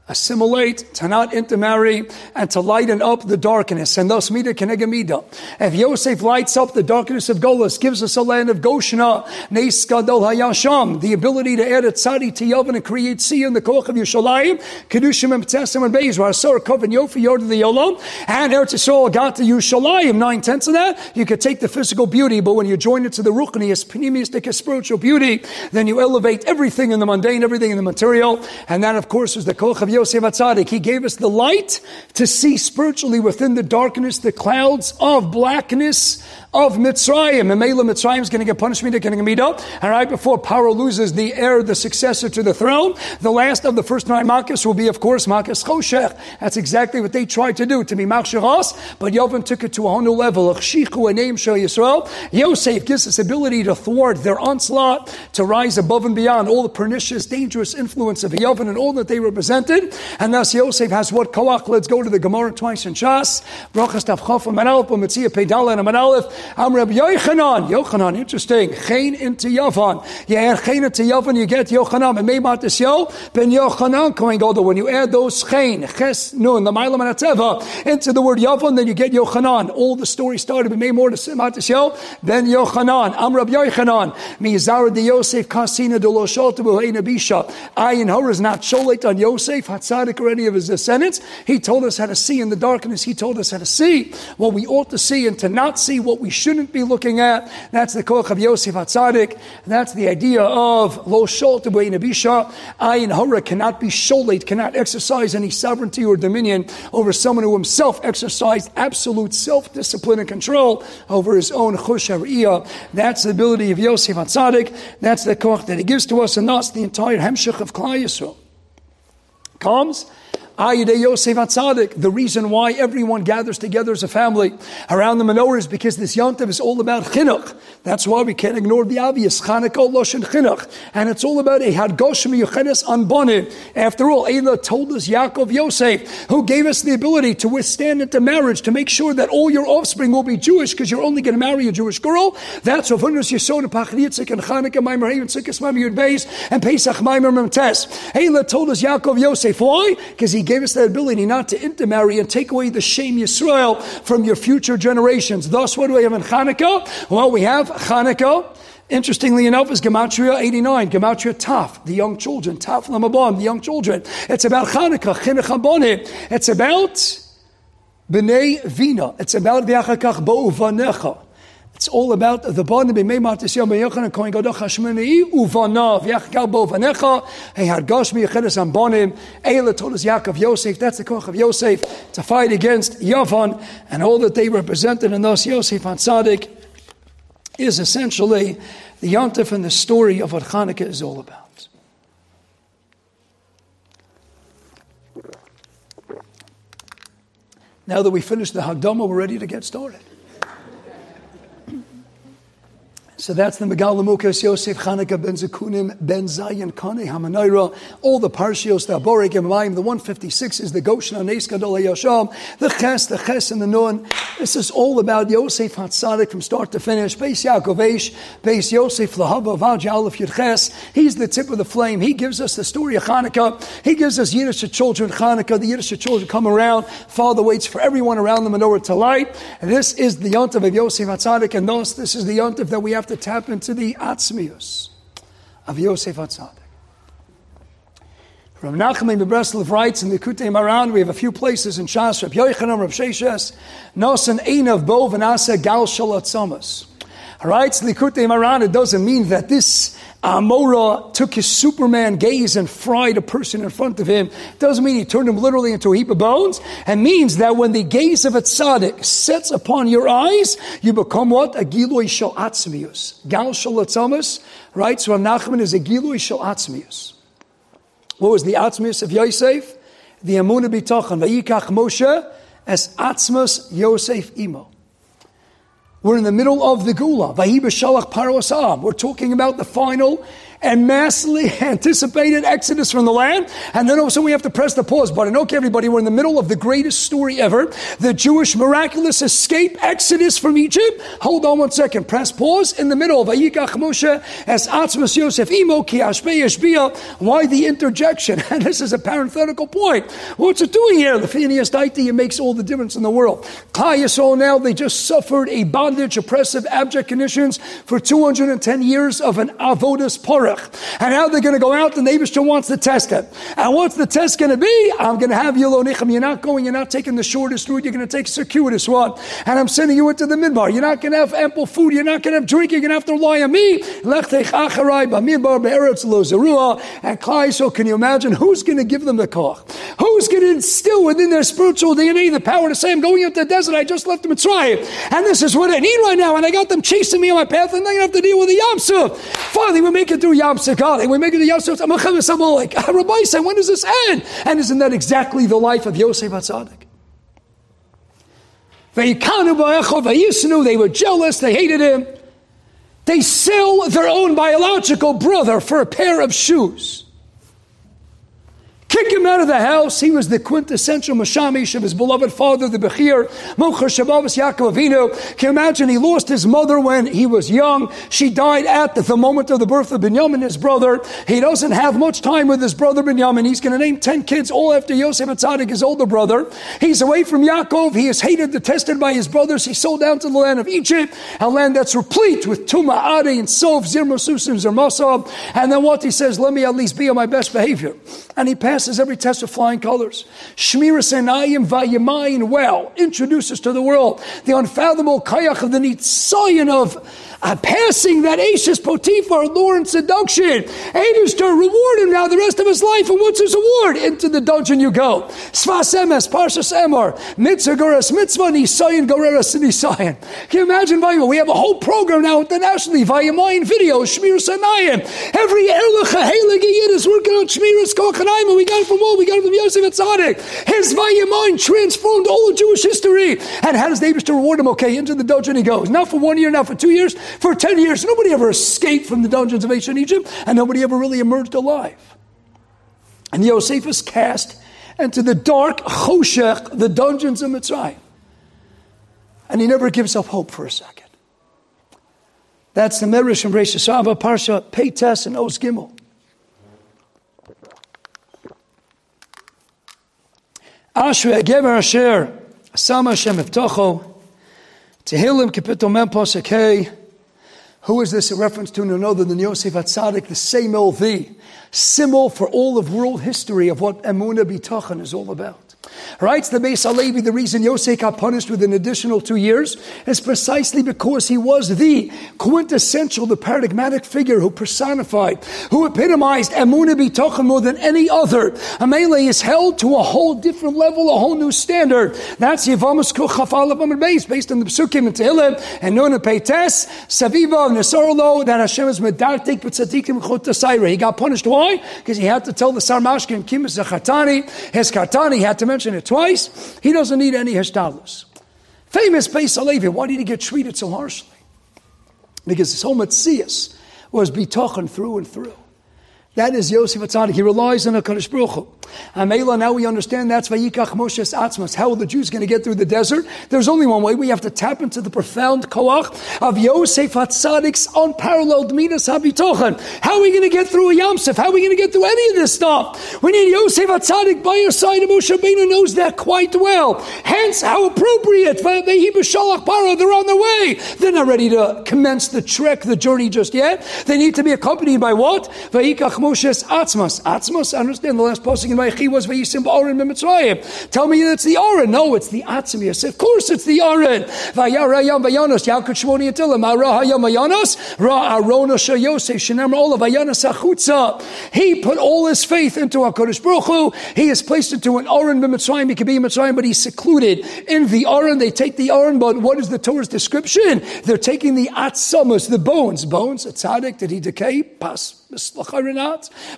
assimilate, to not intermarry, and to lighten up the darkness. And thus, mida kenegamida. If Yosef lights up the darkness of Golas, gives us a land of Goshna, Neis Gadol Hayasham, the ability to add a tzadi to Yavin and create sea in the Koch of Yushalayim, Kedushim and Ptesim and where Asar Kov Yofi Yod the Yolam, and Eretz Yisrael got to Yushalayim, nine tenths of that. You could take the physical beauty, but when you join it to the Ruchnius, Panemiustic spiritual beauty, then you elevate everything in the mundane, everything in the material, and that, of course, is the Koch of Yosef Atzadik. He gave us the light to see spiritually within the darkness, the clouds of blackness of Mitzrayim. And Mela Mitzrayim is going to get punishment to Kenegamidah. And right before Paro loses the heir, the successor to the throne, the last of the first nine Makkas will be, of course, Makkas Choshech. That's exactly what they tried to do, to be Machsharas. But Yovan took it to a whole new level. Achshichu, a name, Shal Yisrael. Yosef gives us ability to thwart their onslaught, to rise above and beyond all the pernicious, dangerous influence of Yovan and all that they represented. And thus Yosef has what Kawach. Let's go to the Gemara twice in Shas. Brachas Tav Chofa Manalef, Mitzia Pedala and Manalef. I'm Reb Yochanan. Yochanan, interesting. Chain into Yavan. You add chain into Yavan, you get Yochanan. And Meimat Isyo, Ben Yochanan going go When you add those chain, Ches Nun, the Mailam and Atzeva, into the word Yavan, then you get Yochanan. All the story started with Meimor to Simat Isyo, Ben Yochanan. I'm Reb Yochanan. Mizara de Yosef Kasina de Loshot Buhaina Bisha. Ayin Hor is not Sholet on Yosef, Hatzadik, or any of his descendants. He told us how to see in the darkness. He told us how to see what we ought to see and to not see what we we shouldn't be looking at. That's the Koch of Yosef Hatzadik. That's the idea of Lo Shol Nabisha. Ayin Hora cannot be Sholet, cannot exercise any sovereignty or dominion over someone who himself exercised absolute self discipline and control over his own Chush That's the ability of Yosef Hatzadik. That's the Koch that he gives to us, and that's the entire Hemshech of Klal Yisrael. Comes Ayidei Yosef Atzadik, the reason why everyone gathers together as a family around the menorah is because this Yontif is all about chinuch. That's why we can't ignore the obvious. Chanukah, Loshen, chinuch. And it's all about a Hadgosh Miyuchenes Anbonim. After all, Eila told us Yaakov Yosef, who gave us the ability to withstand into marriage, to make sure that all your offspring will be Jewish, because you're only going to marry a Jewish girl. That's of Hundus Yisod, Pachritzik, and Chanukah, Maimer, Haven, Sikkis, Maimer, Yud and Pesach, Maimer, Memtes. Eila told us Yaakov Yosef. Why? Because he gave us that ability not to intermarry and take away the shame Yisrael from your future generations. Thus, what do we have in Hanukkah? Well, we have Hanukkah. Interestingly enough, is Gematria 89, Gematria Taf, the young children, Taf Lamabon, the young children. It's about Hanukkah, Chinuch It's about Bnei Vina. It's about V'achakach Bo'uvanecha. It's all about the bond b'mei matis yom b'yochanan kohen gadol chashmeni uvanav yachgal bo vanecha he had gosh miyachedes am bonim Eila told us Yosef that's the koch of Yosef to fight against Yavan and all that they represented in those Yosef and Tzaddik is essentially the yontif and the story of what Hanukkah is all about. Now that we finished the Hagdama, we're ready to get started. So that's the Megal Lamukas Yosef Chanukah Ben Zekunim Ben Zayin Kane Hamanaira. All the Parshios, the Aborek and Mayim. The 156 is the Goshen Anes Gadol Yasham. The Ches, the Ches and the Nun. This is all about Yosef Hatzadik from start to finish. Beis Yaakov Eish, Beis Yosef Lahava Vaj Aleph Yud He's the tip of the flame. He gives us the story of Chanukah. He gives us Yiddish children Chanukah. The Yiddish children come around. Father waits for everyone around the menorah to light. And this is the Yontav of Yosef Hatzadik. And thus, this is the Yontav that we have to tap into the Atzmius of Yosef Atzadik. From Nachman Bebreslev writes in the Kutei Maran, we have a few places in Shas, Reb Yochanan, Reb Sheshes, Nosan Einav Bo Vanasa Gal Shalatzamas. All right, Likutei Moharan, it doesn't mean that this Amora took his Superman gaze and fried a person in front of him. Doesn't mean he turned him literally into a heap of bones. And means that when the gaze of a tzaddik sets upon your eyes, you become what? A giloi shel atzmius. Gal shel atzamas, right? So Nachman is a giloi shel atzmius. What was the atzmius of Yosef? The Amunah bitachon. Vayikach Moshe as atzmas Yosef imo. We're in the middle of the Gula. We're talking about the final and massively anticipated exodus from the land. And then also we have to press the pause button. Okay, everybody, we're in the middle of the greatest story ever. The Jewish miraculous escape, exodus from Egypt. Hold on one second. Press pause in the middle. Vayikach Moshe as Atzmas Yosef Imo ki Why the interjection? And this is a parenthetical point. What's it doing here? The Phineas Daiti, makes all the difference in the world. Klai now, they just suffered a bondage, oppressive, abject conditions for 210 years of an avodas parah. And now they're going to go out, and the Abishter wants to test it. And what's the test going to be? I'm going to have you, Lonichim. You're not going, you're not taking the shortest route, you're going to take circuitous one. And I'm sending you into the midbar. You're not going to have ample food, you're not going to have drink, you're going to have to rely on me. And Klai, so can you imagine who's going to give them the koch? Who's going to instill within their spiritual DNA the power to say, I'm going into the desert, I just left Mitzrayim, and this is what I need right now, and I got them chasing me on my path, and I'm going to have to deal with the Yam Finally, we make it through Yam Sekali. We make it to Yam Suf. I'm like, Rabbi said, when does this end? And isn't that exactly the life of Yosef Atzadik? They were jealous, they hated him. They sell their own biological brother for a pair of shoes. Kick him out of the house. He was the quintessential Mashamish of his beloved father, the Bechir, Mocher Shabbat Yaakov Avinu. Can you imagine? He lost his mother when he was young. She died at the moment of the birth of Binyamin, his brother. He doesn't have much time with his brother Binyamin. He's going to name 10 kids, all after Yosef Atzadik, his older brother. He's away from Yaakov. He is hated, detested by his brothers. He's sold down to the land of Egypt, a land that's replete with Tuma, Ade, and Sov, Zirmasus, and Zermasab. And then what he says, let me at least be on my best behavior. And he passes passes every test of flying colors. Shmira Senayim Vayamayin well introduces to the world the unfathomable kayach of the Nitzayin of uh, passing that Ashes Potiphar law and seduction. To reward him now the rest of his life. And what's his award? Into the dungeon you go. Sfas Emes, Parshas Emor, Mitzvah Goras Mitzvah, Nisayan Goreras Nisayan. Can you imagine? We have a whole program now internationally, Vayamayan video, Shmir Sanayim. Every Erlich, Heilige is working on Shmiras Kochanaim, and we got it from all, we got it from Yosef Atzadik. His Vayamayan transformed all of Jewish history. And how does David to reward him? Okay, into the dungeon he goes. Not for one year, not for two years, for ten years. Nobody ever escaped from the dungeons of ancient Egypt, and nobody ever really emerged alive. And Yosef is cast into the dark Choshech, the dungeons of Mitzrayim. And he never gives up hope for a second. That's the Medrash from Bereishis Rabbah, Parsha, Peites, and Oz Gimel. Ashra Geber Asher, Sama Shem Evtocho, Tehillim Kapitel Mem Posek Who is this a reference to? No other than Yosef Atzadik, the same old LV, symbol for all of world history of what Emunah Bitachon is all about. Writes the Beis Halevi, the reason Yosef got punished with an additional two years is precisely because he was the quintessential, the paradigmatic figure who personified, who epitomized Emunah B'tochen more than any other. Amele is held to a whole different level, a whole new standard. That's Yevamas Kuchafalab base, based on the Psukim and Tehillim and Nun and Peites, Saviva and Nesarlo, that Hashem is Medartik B'tzadikim Chotasaira. He got punished. Why? Because he had to tell the Sarmashkin, Kim Zachatani, his Kartani had to mention it twice. He doesn't need any hishtadlus. Famous Beis Halevi, why did he get treated so harshly? Because his whole Metzias was betochen through and through. That is Yosef Atzadik. He relies on a Baruch Hu. Amela, now we understand that's Vayikach Moshe's Atzmas. How are the Jews going to get through the desert? There's only one way. We have to tap into the profound koach of Yosef Atzadik's unparalleled midas habitochen. How are we going to get through a Yamsef? How are we going to get through any of this stuff? We need Yosef Atzadik by your side, and Moshe Rabbeinu knows that quite well. Hence, how appropriate. They're on their way. They're not ready to commence the trek, the journey just yet. They need to be accompanied by what? Vayikach Moshe's Atzmas. Atzmas, understand the last posting in Vayichi was Vayisim Ba'arin B'Mitzrayim. Tell me that's the Aron. No, it's the Atzmius. Of course it's the Aron. Vayarayam Vayanos. Yalkut Shmoni Atilim. Arahayam Vayanos. Ra Arona Shayosef. Shenem Ola Vayanos Achutza. He put all his faith into HaKadosh Baruch Hu. He is placed into an Aron B'Mitzrayim. He could be Mitzrayim, but he's secluded in the Aron. They take the Aron, but what is the Torah's description? They're taking the Atzamas, the bones. Bones, a tzaddik, did he decay? Pas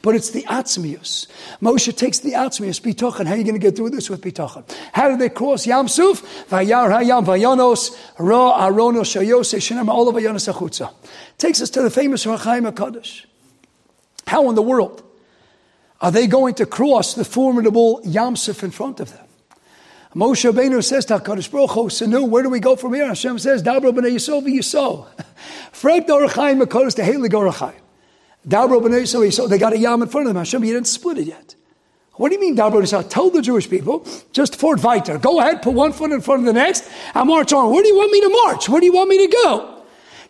but it's the atzmius. Moshe takes the atzmius, bitachon. How are you going to get through this with bitachon? How did they cross Yam Suf? Vayar hayam vayanos, ra aronos shayose, shenam olav vayanos achutza. Takes us to the famous Rachaim HaKadosh. How in the world are they going to cross the formidable Yam Suf in front of them? Moshe Rabbeinu says to HaKadosh Baruch Hu, where do we go from here? Hashem says, Dabra b'nei Yisov v'Yisov. Frek Dorachaim HaKadosh to Haley Gorachaim. Dabro b'nei so they got a yam in front of them. Hashem, you didn't split it yet. What do you mean, Dabro b'nei Tell the Jewish people, just Fort Viter. Go ahead, put one foot in front of the next, and march on. Where do you want me to march? Where do you want me to go?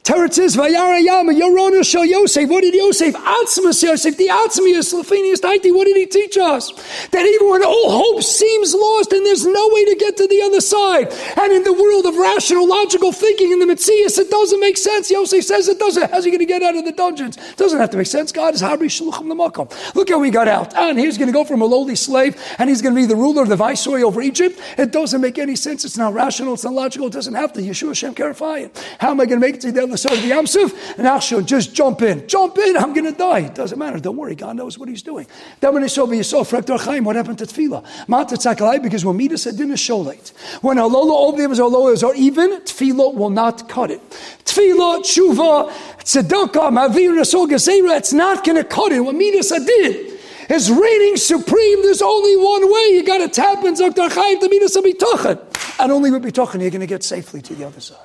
Teretz says, Vayara Yama, Yorona Shal Yosef. What did Yosef? Atzmas Yosef, the Atzmius, Lefinius Taiti. What did he teach us? That even when all hope seems lost and there's no way to get to the other side, and in the world of rational, logical thinking in the Metzias, it doesn't make sense. Yosef says it doesn't. How's he going to get out of the dungeons? It doesn't have to make sense. God is Habri Shaluchim Lamakom. Look how he got out. And he's going to go from a lowly slave, and he's going to be the ruler, of the viceroy over Egypt. It doesn't make any sense. It's not rational. It's not logical. It doesn't have to. Yeshua Shem Karafayim. How am I going to make it to the other side of the Yamsuf? And Achshon, just jump in. Jump in. I'm going to die. It doesn't matter. Don't worry. God knows what he's doing. Then when they saw Yisrael, Frektor Chaim, what happened to Tefillah? Matat because when Midas dinner show late. When Alola Ovdivas Alolas are even, Tefillah will not cut it. Tefillah, Tshuva, Tzedakah, Mavir, Nasol, Gezerah, it's not going to cut it. What Midas did is reigning supreme. There's only one way. You got to tap in Zaktar Chaim to Midas Abitachan. And only with Bitachan you're going to get safely to the other side.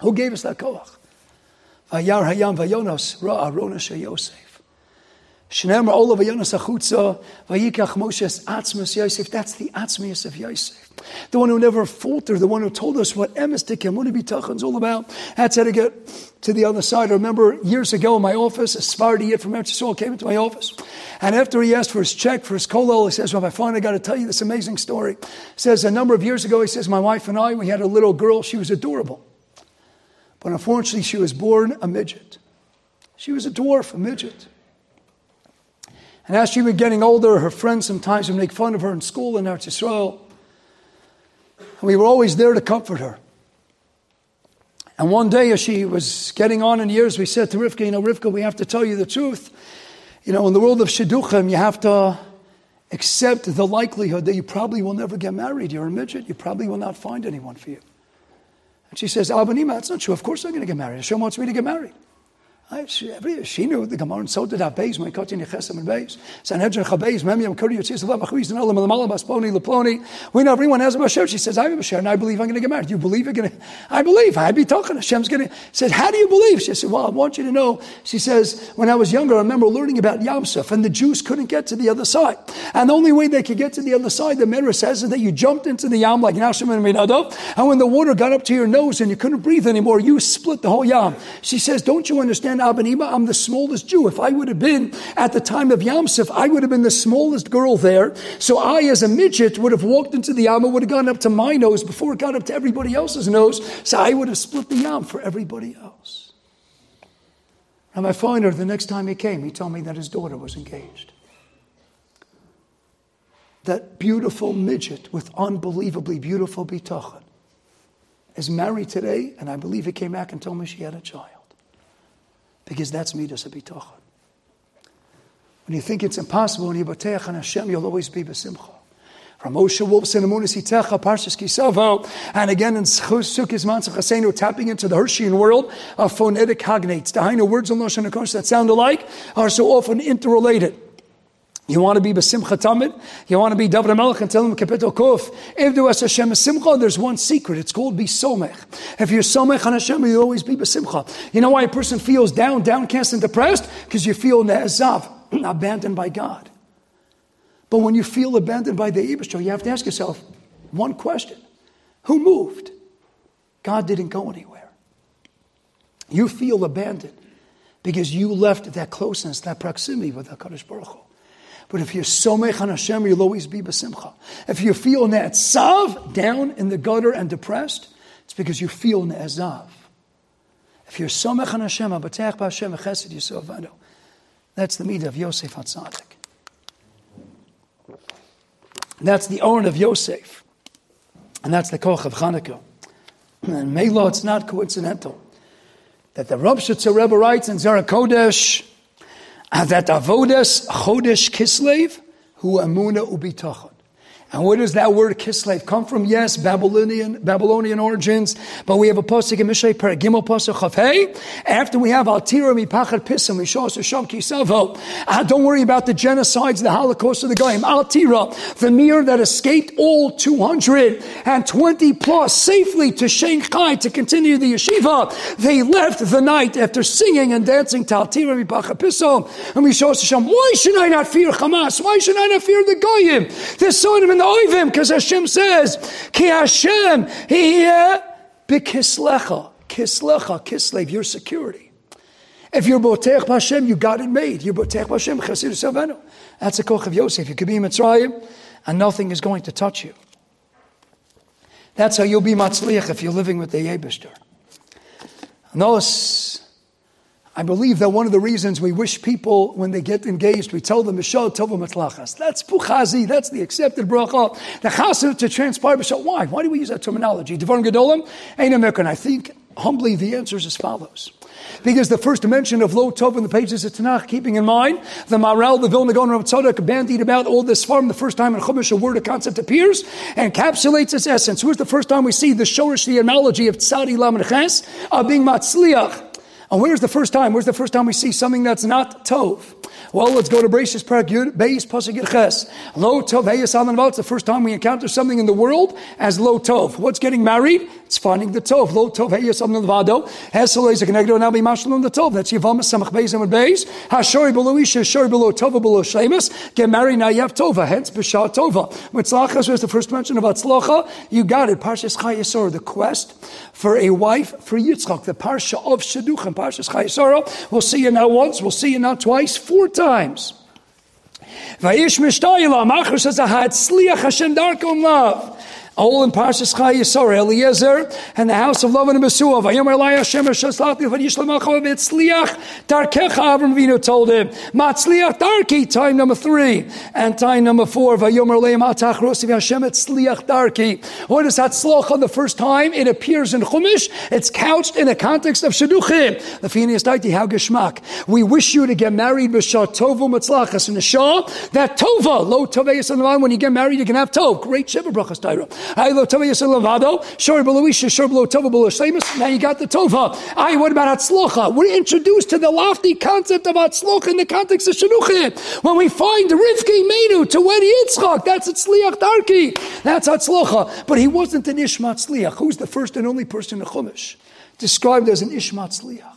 Who gave us that koach? Vayar hayam vayonos ra arona Yosef. Shnemer olav vayonos achutza vayikach Moshe's atzmas Yosef. That's the atzmius of Yosef. The one who never faltered, the one who told us what emes tikemuni bitachon is all about. That's how to get to the other side. I remember years ago in my office, a Sephardi from Eretz came into my office. And after he asked for his check, for his kolel, he says, well, I finally got to tell you this amazing story. He says, a number of years ago, he says, my wife and I, we had a little girl. She was adorable. But unfortunately, she was born a midget. She was a dwarf, a midget. And as she was getting older, her friends sometimes would make fun of her in school in Eretz Yisrael. And we were always there to comfort her. And one day, as she was getting on in years, we said to Rivka, You know, Rivka, we have to tell you the truth. You know, in the world of Shidduchim, you have to accept the likelihood that you probably will never get married. You're a midget. You probably will not find anyone for you. She says, Abanima, that's not true. Of course I'm going to get married. Hashem wants me to get married. She, knew the Gemara, and so did Abeis, when Kotin Yechesem and Beis. Sanhedrin Chabeis, Mem Kuri Yitzis Lev Machuiz and Olam Lamala Basponi Leploni. We know everyone has a Basher. She says, I have a Basher, and I believe I'm going to get married. You believe you're going to? I believe. I'd be talking. Hashem's going to. says, how do you believe? She said, well, I want you to know. She says, when I was younger, I remember learning about Yamsuf, and the Jews couldn't get to the other side. And the only way they could get to the other side, the Mirror says, is that you jumped into the Yam like Nashim and Minado, and when the water got up to your nose and you couldn't breathe anymore, you split the whole Yam. She says, don't you understand, Abanima? I'm the smallest Jew. If I would have been at the time of Yamsuf, I would have been the smallest girl there. So I, as a midget, would have walked into the Yam, would have gone up to my nose before it got up to everybody else's nose. So I would have split the Yam for everybody else. And my finder, the next time he came, he told me that his daughter was engaged. That beautiful midget with unbelievably beautiful bitachon is married today, and I believe he came back and told me she had a child because that's midas habitachon. When you think it's impossible, when you bateach on Hashem, you'll always be besimcha. From Moshe Wolfson and Munis Itecha, Parshas Kisavo, and again in Sukkis Mansach Hasenu, tapping into the Hirschian world of phonetic cognates. The Hainu words in Lashon that sound alike are so often interrelated. You want to be Basimcha Tamid? You want to be David Melech and tell him Kapitel Kuf. If there was Hashem Simcha, there's one secret. It's called be Somech. If you're Somech on Hashem, you'll always be Basimcha. You know why a person feels down, downcast, and depressed? Because you feel Ne'ezav, abandoned by God. But when you feel abandoned by the Ibishter, you have to ask yourself one question Who moved? God didn't go anywhere. You feel abandoned because you left that closeness, that proximity with HaKadosh Baruch Hu. But if you're somech on Hashem, you'll always be besimcha. If you feel ne'etzav, down in the gutter and depressed, it's because you feel ne'ezav. If you're somech on Hashem, abatech b'Hashem, chesed yisovanu. That's the midah of Yosef HaTzadik. That's the own of Yosef. And that's the koch of Chanukah. And Mela, it's not coincidental that the Rav Rebbe writes in Zara Kodesh, that avodas chodesh kislev hu amuna ubitachon. And where does that word kislev come from? Yes, Babylonian, Babylonian origins, but we have a pasuk in Mishlei Paragimel pasuk Chafei. After we have Altira mipachar pisam mishos sham kisavo. Uh, don't worry about the genocides, the Holocaust of the Goyim. Altira, the mir that escaped all 220 plus safely to Shanghai to continue the yeshiva. They left the night after singing and dancing to Altira mipachar pisam and mishos sham. Why should I not fear Hamas? Why should I not fear the Goyim? They're sowing in the oivim, because Hashem says, Ki Hashem, bikislecha, kislecha, kislev, your security. If you're botech Hashem, you got it made. You're botech Hashem, chasir savenu. That's a koch of Yosef. You could be in Mitzrayim, and nothing is going to touch you. That's how you'll be matzliach if you're living with the Yebishter. Notice I believe that one of the reasons we wish people, when they get engaged, we tell them, Mishal Tova Matlachas. That's Puchazi, that's the accepted bracha. The chassid to transpire Mishal. Why? Why do we use that terminology? Devarim Gedolim, Ein. I think, humbly, the answer is as follows. Because the first mention of Lo Tov in the pages of Tanakh, keeping in mind the Maral, the Vilna Gaon, Rav Tzadok bandied about all this farm. The first time in Chumash a word, a concept appears, encapsulates its essence. Where's the first time we see the Shorish, the analogy of Tzadi Lam Ches, of being Matzliach, and where's the first time? Where's the first time we see something that's not Tov? Well, let's go to Bereshis Parak Yud Beis Pasuk Ches. Lo Tov It's the first time we encounter something in the world as Lo Tov. What's getting married? It's finding the Tov. Lo Tov Heyas Alan Levado. Hesel is a Kenegdo now be Mashalom the Tov. That's Yavam Samach Beis Amud Beis. Hashori below Isha, Shori below Tova below Shemus. Get married now you have Tova. Hence B'Shah Tova. Mitzlachas was the first mention of Atzlacha. You got it. Parshas Chayesor, the quest for a wife for Yitzchak. The Parsha of Shidduchim. Parshas Chayesor. We'll see you now once. We'll see you now twice. Four times. Vayish mishtayila, Machar says, Ahad sliach Hashem darkom love. All in Parshas Chai Yisor, Eliezer, and the house of Lavan and Besuah. Vayomer Elai Hashem Hashaslach Lichad Yishlam Achav Etzliach Darkecha Avram Avinu told him. Matzliach Darki, time number three. And time number four, Vayomer Elai Matach Rosiv Hashem Etzliach Darki. What is that slocha the first time? It appears in Chumash. It's couched in the context of Shidduchim. The Phineas Daiti, how geschmack. We wish you to get married with Shah Tovu Matzlachas. In the Shah, that Tova, lo Tova Yisrael, when you get married, you can have Tov. Great Shiva Brachas Taira. Now you got the Tova. I, what about Hatzlocha? We're introduced to the lofty concept of Hatzlocha in the context of Shidduchim. When we find Rivki Menu to wed Yitzchak, that's Tzliach Darki. That's Hatzlocha. But he wasn't an Ishmat Tzliach. Who's the first and only person in Chumash described as an Ishmat Tzliach?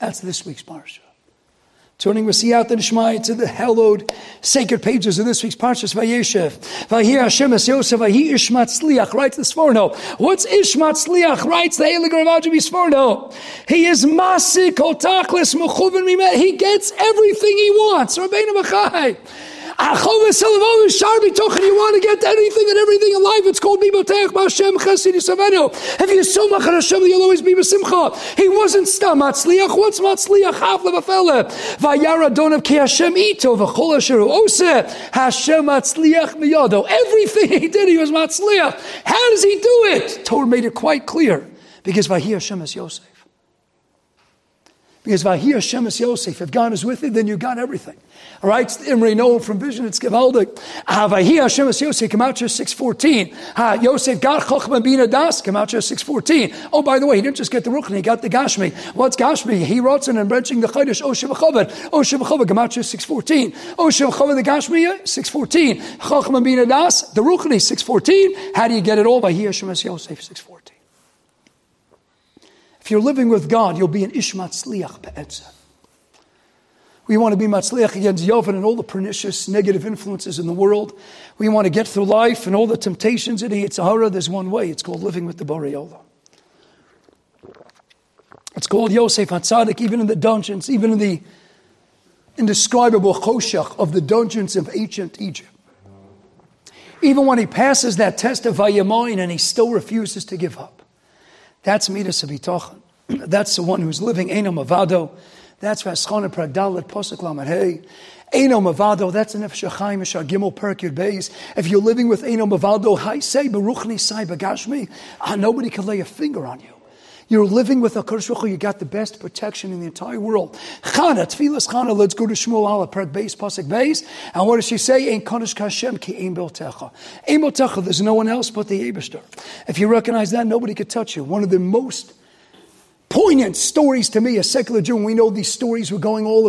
That's this week's parsha. Turning with Siyat and Shmai to the hallowed sacred pages of this week's Parshas Vayeshev. Vayir Hashem es Yosef, Vahi Ishmat Sliach, writes the Sforno. What's Ishmat Sliach? Writes the Eligar of Ajabi Sforno. He is Masik, Otachlis, Mechuvin Mimet. He gets everything he wants. Rabbeinu Machai. You want to get anything and everything in life, it's called Bibotech Hashem Chesed Yisavenu. If you so much Hashem, you'll always be Simcha. He wasn't Stam Matzliach. What's Matzliach? A fella. Vayara Donav Ki Hashem Ito V'chol Asher Ose Hashem Matzliach Miyado. Everything he did, he was Matzliach. How does he do it? Torah made it quite clear. Because Vahi Hashem is Yosef. Because Vahi Hashem is Yosef. If God is with you, then you got everything. All right, Imre Noah from Vision, it's Gevaldik. Havahi Hashem es Yosef, Gematria 614. Ha, Yosef got Chochma Bina Das, Gematria 614. Oh, by the way, he didn't just get the Ruchni, he got the Gashmi. What's Gashmi? He wrote in and branching the Chodesh, O Shevachavad, O Shevachavad, Gematria 614. O Shevachavad, the Gashmi, 614. Chochma Bina Das, the Ruchni, 614. How do you get it all? By Hashem es Yosef, 614. If you're living with God, you'll be an Ishmat Sliach Be'etzah. We want to be matzliach against Yovan and all the pernicious negative influences in the world. We want to get through life and all the temptations in the Sahara. There's one way. It's called living with the Boreola. It's called Yosef Hatzadik, even in the dungeons, even in the indescribable choshech of the dungeons of ancient Egypt. Even when he passes that test of Vayamoin and he still refuses to give up. That's Midas Abitachan. That's the one who's living Enam Mavado. that's Vaschona Pragdalit Posuk Lamed Hey. Eno Mavado, that's an Efshachaim Shar Gimel Perkid Beis. If you're living with Eno Mavado, Hi say Baruchni Sai Bagashmi, ah, nobody can lay a finger on you. You're living with a Kurshruchu, you got the best protection in the entire world. Chana, Tfilas Chana, let's go to Shmuel Allah, Perk Beis, Pasuk Beis. And what does she say? Ein Kodesh Kashem ki Ein Beltecha. Ein there's no one else but the Abishter. If you recognize that, nobody could touch you. One of the most poignant stories to me, a secular Jew. We know these stories were going all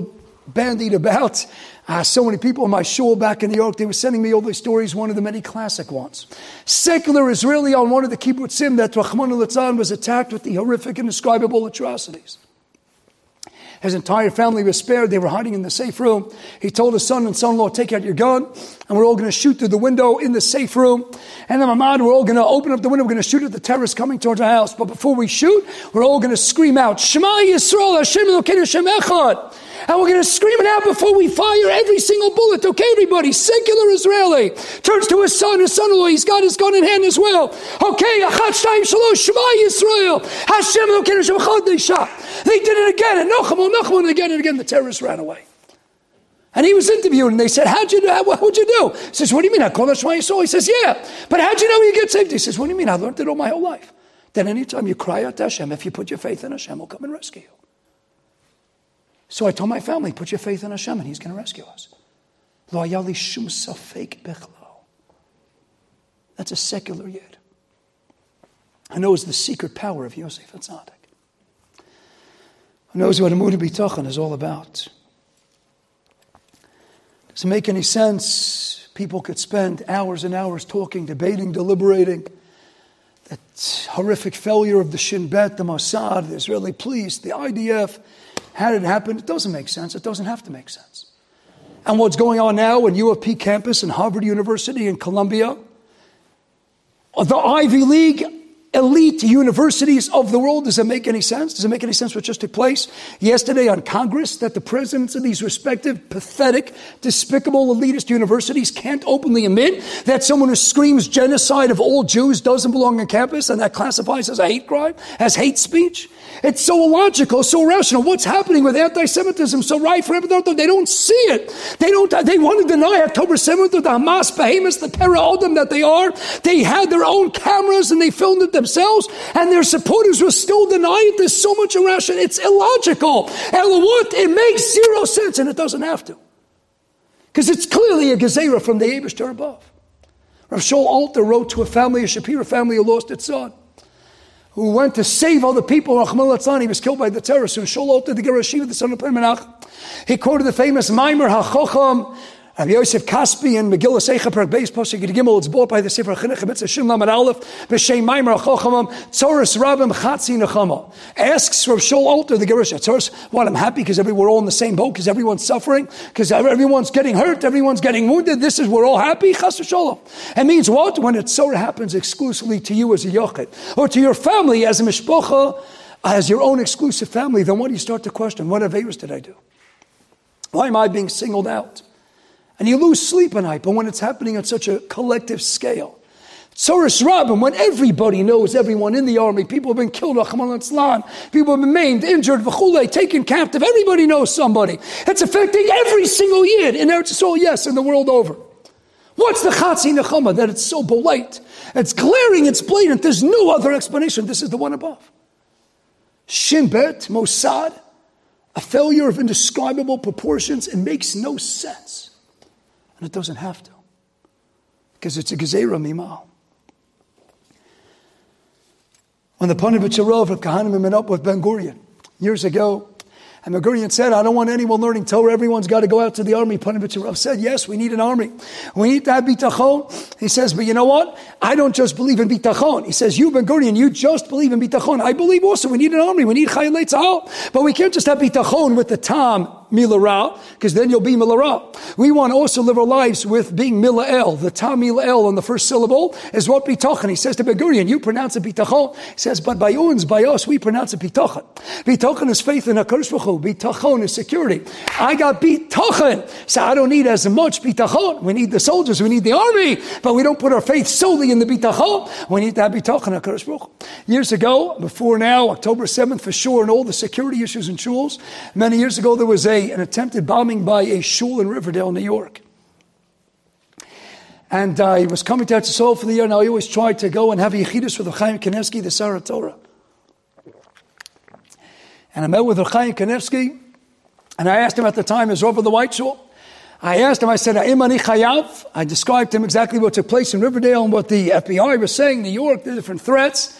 bandied about. Uh, so many people on my shul back in New York, they were sending me all these stories, one of the many classic ones. Secular Israeli on one of the kibbutzim that Rahman al was attacked with the horrific indescribable atrocities. His entire family was spared. They were hiding in the safe room. He told his son and son-in-law, take out your gun, and we're all going to shoot through the window in the safe room. And then Mamad, we're all going to open up the window. We're going to shoot at the terrorists coming towards our house. But before we shoot, we're all going to scream out, Shema Yisrael, Hashem Elokeinu Hashem Echad. And we're going to scream it out before we fire every single bullet. Okay, everybody, secular Israeli turns to his son, his son-in-law. He's got his gun in hand as well. Okay, Achat Shtayim Shalosh, Shema Yisrael, Hashem Elokeinu Hashem Echad. They did it again, and Nocham, Nocham, and again and again. The terrorists ran away. And he was interviewed, and they said, "How'd you do? What would you do?" He says, "What do you mean? I call Shema Yisrael." He says, "Yeah, but how'd you know you get saved?" He says, "What do you mean? I learned it all my whole life." Then anytime you cry out to Hashem, if you put your faith in Hashem, will come and rescue you. So I told my family, put your faith in Hashem and He's going to rescue us. That's a secular yid. Who knows the secret power of Yosef Atzadik. Who knows what Amud B'tachan is all about. Does it make any sense? People could spend hours and hours talking, debating, deliberating. That horrific failure of the Shin Bet, the Mossad, the Israeli police, the IDF, how did it happen? It doesn't make sense. It doesn't have to make sense. And what's going on now in UFP campus and Harvard University and Columbia, the Ivy League elite universities of the world. Does it make any sense? Does it make any sense what just took place yesterday on Congress that the presidents of these respective pathetic, despicable, elitist universities can't openly admit that someone who screams genocide of all Jews doesn't belong on campus and that classifies as a hate crime, as hate speech? It's so illogical, so irrational. What's happening with anti-Semitism? So everything, they don't see it. They don't. They want to deny October 7th or the Hamas behemoths, the terror that they are. They had their own cameras and they filmed it themselves, and their supporters will still deny it. There's so much irrational. It's illogical. What? It makes zero sense, and it doesn't have to. Because it's clearly a gezerah from the Abishter above. Rav Shaul Alter wrote to a family, a Shapira family who lost its son who went to save all the people. He was killed by the terrorists. And Shaul Alter, the Gerashiva, the son of Permenach, he quoted the famous Maimer HaChocham Rabbi Yosef Kaspi and Megillah Seicha Perk Beis Pasuk Gimel. It's bought by the Sefer Chinuch Mitzvah Shin Lamed Aleph B'Shem Maimer Chochamam Tzoris Rabim Chatzi Nechama. Asks Rav Shaul Alter the Gerish Tzoris, what I'm happy because we're all in the same boat because everyone's suffering because everyone's getting hurt, everyone's getting wounded. This is we're all happy. Chas Shalom. It means what when it so happens exclusively to you as a yochid or to your family as a mishpocha as your own exclusive family. Then what do you start to question? What averas did I do? Why am I being singled out? And you lose sleep at night, but when it's happening on such a collective scale, Tzoris Rabin, when everybody knows everyone in the army, people have been killed, people have been maimed, injured, taken captive, everybody knows somebody. It's affecting every single year in Eretz Yisrael, yes, in the world over. What's the Chatzi Nechama that it's so polite? It's glaring, it's blatant, there's no other explanation. This is the one above. Shin Bet, Mossad, a failure of indescribable proportions, it makes no sense. And it doesn't have to. Because it's a Gezerah Mimal. When the Panovich of Kahanim met up with Ben Gurion years ago, and Ben Gurion said, I don't want anyone learning Torah. Everyone's got to go out to the army. Panovich said, Yes, we need an army. We need to have bitachon. He says, But you know what? I don't just believe in bitachon. He says, You, Ben Gurion, you just believe in bitachon. I believe also we need an army. We need chayalei tzahal. But we can't just have bitachon with the tam milara, because then you'll be milara. We want to also live our lives with being milael. The tam milael on the first syllable is what bitachon. He says to Ben Gurion, you pronounce it bitachon. He says, but by uns, by us, we pronounce it bitachon. Bitachon is faith in HaKadosh Baruch Bitachon is security. I got bitachon, so I don't need as much bitachon. We need the soldiers, we need the army, but we don't put our faith solely in the bitachon. We need to have bitachon HaKadosh Baruch Years ago, before now, October 7th for sure, and all the security issues in shuls, many years ago there was a an attempted bombing by a shul in Riverdale, New York. And uh, he was coming to Eretz Yisrael for the year. Now he always tried to go and have a yechidus with Chaim Kanevsky, the Sarah Torah. And I met with Chaim Kanevsky, and I asked him at the time, is over the White Shul, I asked him, I said, Imani Chayav. I described to him exactly what took place in Riverdale and what the FBI was saying, New York, the different threats.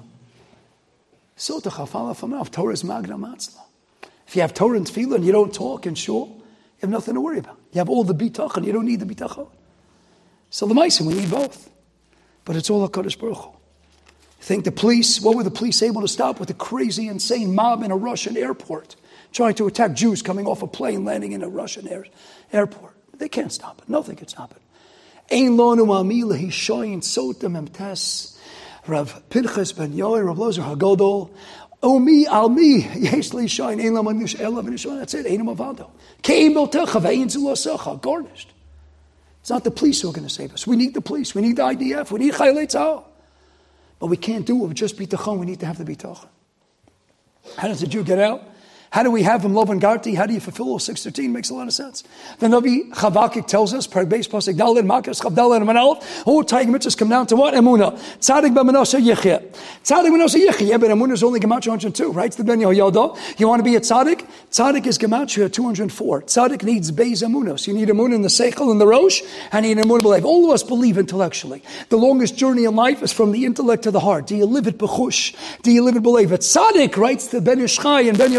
famav. Torah is magna matzla. If you have Torah and tefillah and you don't talk and shul, you have nothing to worry about. You have all the bitachon, you don't need the bitachon. So the Meisim, we need both. But it's all a Kaddish Baruch Hu. think the police, what were the police able to stop with a crazy, insane mob in a Russian airport trying to attack Jews coming off a plane landing in a Russian air, airport? They can't stop it. Nothing can stop it. Ein lonu amila he shoyin sotem emtes Rav Pinchas ben Yoel, Rav Lozer Hagodol, Omi al mi, yesh li shine, ein lam anish elav and That's it, ein avado. Keim beltecha, ve'in zulosecha, garnished. It's not the police who are going to save us. We need the police. We need the IDF. We need Chayalei Tzahal. But we can't do it with just bitachon. We need to have the bitachon. How does the Jew get out? How do we have him Lovan Garti? How do you fulfill 613? Makes a lot of sense. The Nabi Chavakik tells us, base Pasik Dalin, Makas Chavdal and Manal, all Taig mitzvahs come down to what? Emuna. Tzadik B'Menashe Yichya. Tzadik B'Menashe Yichya. Yeah, but Emuna is only Gematria 102, right? The Ben Yoda. You want to be a Tzadik? Tzadik is Gematria 204. Tzadik needs Beis Emunos. You need Emunah in the Seichel and the Rosh, and you need Emunah believe. All of us believe intellectually. The longest journey in life is from the intellect to the heart. Do you live it b'chush? Do you live it believe it? Tzadik writes the Ben Yishchai and Ben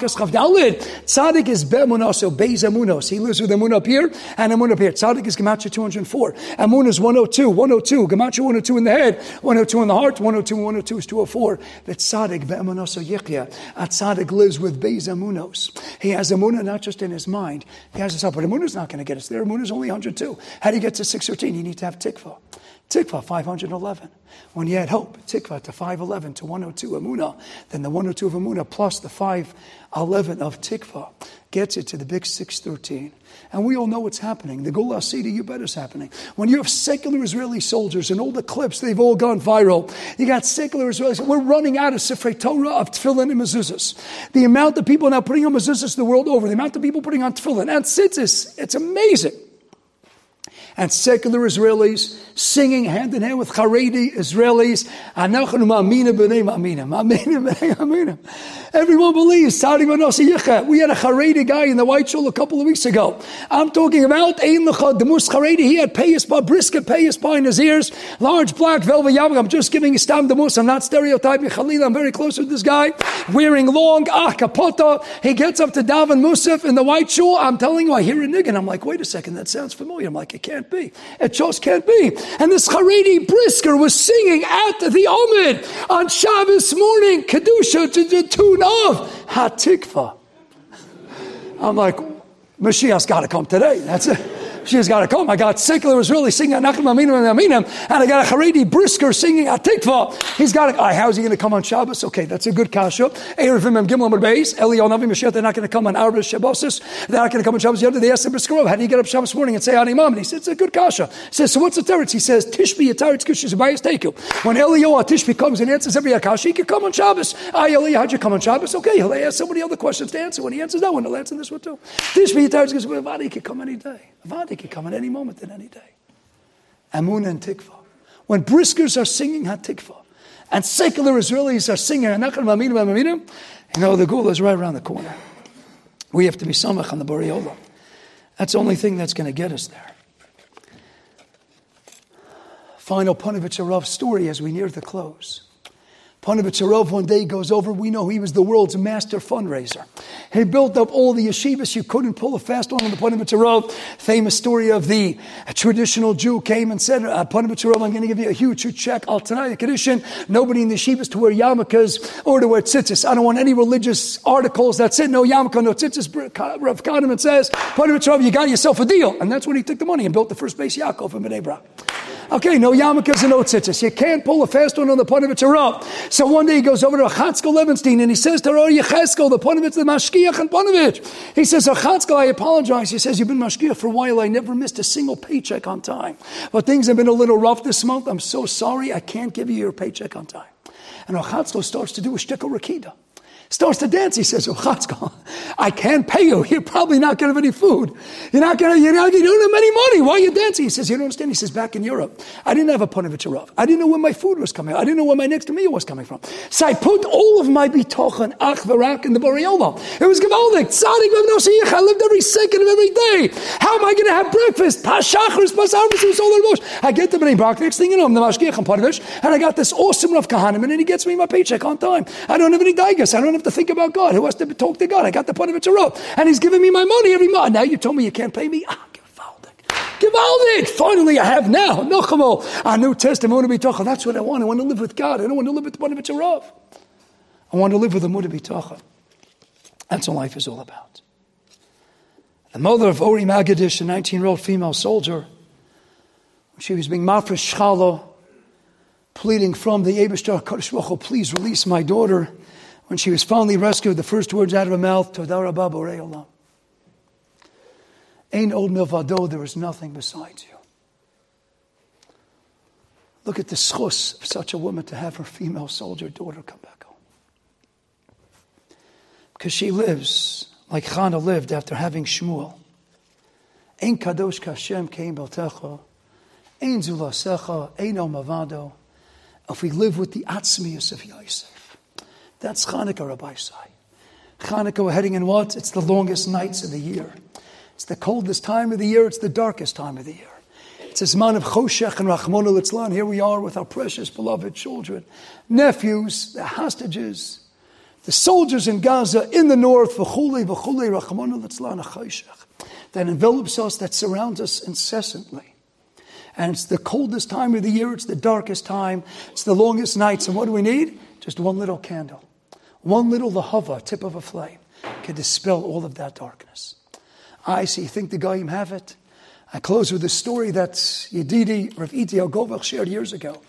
Tzadik is Be'emunaso, Beis Emunos. He lives with Emun up here and Emun up here. Tzadik is Gematria 204. Emun is 102, 102. Gematria 102 in the head, 102 in the heart, 102, 102 is 204. The Tzadik Be'emunaso Yichya. A Tzadik lives with Emunos. He has Emunah not just in his mind, he has his heart. But Emunah is not going to get us there. Emunah is only 102. How do you get to 613? You need to have Tikva. Tikva 511. When you add hope, Tikva to 511 to 102 Amuna, then the 102 of Amuna plus the 511 of Tikva gets it to the big 613. And we all know what's happening. The Gula Sidi, you bet is happening. When you have secular Israeli soldiers and all the clips, they've all gone viral. You got secular Israelis. We're running out of Sifrei Torah of tefillin and mezuzahs. The amount of people now putting on mezuzahs the world over, the amount of people putting on tefillin and tzitzis, it's amazing and secular Israelis singing hand in hand with Haredi Israelis. Everyone believes. We had a Haredi guy in the White Shul a couple of weeks ago. I'm talking about the Mus Haredi. He had payas bar, brisket payas bar in his ears, large black velvet yarmulke. I'm just giving a stam the Mus. I'm not stereotyping Khalil. I'm very close with this guy. Wearing long ah kapota. He gets up to Davin Musaf in the White Shul. I'm telling you, I hear a nigga. I'm like, wait a second, that sounds familiar. I'm like, it can't be. It just can't be. And this Haredi brisker was singing at the Omid on Shabbos morning, Kedusha to the tune of Hatikva. I'm like, Mashiach's got to come today. That's it. She's got to come. I got secular was really singing Nachum Aminim and Aminim, and I got a Haredi brisker singing Atikva. He's got to, how's he going to come on Shabbos? Okay, that's a good kasha. Erevim and Gimel Beis, Eliyahu Navi Mashiach, they're not going to come on Arba Shabbosis. They're not going to come on Shabbos. They asked him, how do you get up Shabbos morning and say Animam? And he said, it's a good kasha. He says, so what's the teretz? He says, Tishbi Yataretz Kishis Abayas Teku. When Eliyahu Tishbi comes and answers every akasha, he can come on Shabbos. Ah, Eliyahu, how'd you come on Shabbos? Okay, he'll ask somebody other questions to answer. When he answers that one, he'll answer this one too. Tishbi Yataretz Kishis Abayas He can come any day. Avadi can come at any moment in any day. Amun and Tikva. When briskers are singing Hatikva, and secular Israelis are singing you know, the Gula is right around the corner. We have to be samach on the Boriola. That's the only thing that's going to get us there. Final Panovich Arav story as we near the close. Panovich one day goes over. We know he was the world's master fundraiser. He built up all the yeshivas. You couldn't pull a fast one on the Panovich Famous story of the traditional Jew came and said, uh, I'm going to give you a huge, huge check. I'll tonight the condition. Nobody in the yeshivas to wear yarmulkes or to wear tzitzis. I don't want any religious articles That's it. no yarmulke, no tzitzis. Rav Kahaneman says, Panovich you got yourself a deal. And that's when he took the money and built the first Beis Yaakov in Bnei Brak. Okay, no yarmulkes and no tzitzis. You can't pull a fast one on the Panovich so one day he goes over to Chatzkel Levenstein and he says to Roy Yecheskel, the Ponovitz, the Mashgiach and Ponovitch. He says, Chatzkel, I apologize. He says, You've been Mashgiach for a while. I never missed a single paycheck on time. But things have been a little rough this month. I'm so sorry. I can't give you your paycheck on time. And Chatzkel starts to do a shtickle rakida starts to dance. He says, oh, I can't pay you. You're probably not going to have any food. You're not going to, you're not, you don't have any money. Why are you dancing? He says, you don't understand. He says, back in Europe, I didn't have a Panovich I didn't know where my food was coming. I didn't know where my next meal was coming from. So I put all of my bitachon, ach, in the Borei Olam. It was gewaldig. Tzadik, I lived every second of every day. How am I going to have breakfast? Pashachris, pasarvis, I get the Bnei Brak, next thing you know, I'm the Mashgiach and Panovich, and I got this awesome Rav Kahaneman, and he gets me my paycheck on time. I don't have any daigas. I don't have have to think about God. Who has to talk to God? I got the part of it to rope. And he's giving me my money every month. Now you told me you can't pay me? Ah, Gewaldig! Finally, I have now. Nochamo. A New Testament. Bitocha. That's what I want. I want to live with God. I don't want to live with the B'nai B'tzarav. I want to live with the Muda Bitocha. That's what life is all about. The mother of Ori Megidish, a 19 year old female soldier, when she was being mafresh shchalo, pleading from the Abishtar Kodesh please release my daughter. When she was finally rescued, the first words out of her mouth, Todah Rabba Borei Olam. Ain old milvado, there is nothing besides you. Look at the schus of such a woman to have her female soldier daughter come back home. Because she lives like Chana lived after having Shmuel. Ein kadosh kashem kein beltecha, ein zulasecha, ein omavado. If we live with the atzmius of Yosef, that's Chanukah, Rabbi Sai. Chanukah, we're heading in what? It's the longest nights of the year. It's the coldest time of the year. It's the darkest time of the year. It's a man of Choshech and Rachmon Litzlan. Here we are with our precious, beloved children, nephews, the hostages, the soldiers in Gaza, in the north, v'chuli, v'chuli, Rachmon Litzlan, Choshech, that envelops us, that surrounds us incessantly. And it's the coldest time of the year. It's the darkest time. It's the longest nights. And what do we need? Just one little candle. One little lahava, tip of a flame, can dispel all of that darkness. I see. Think the Goyim have it? I close with a story that Yedidi Rav Itiel Govich shared years ago.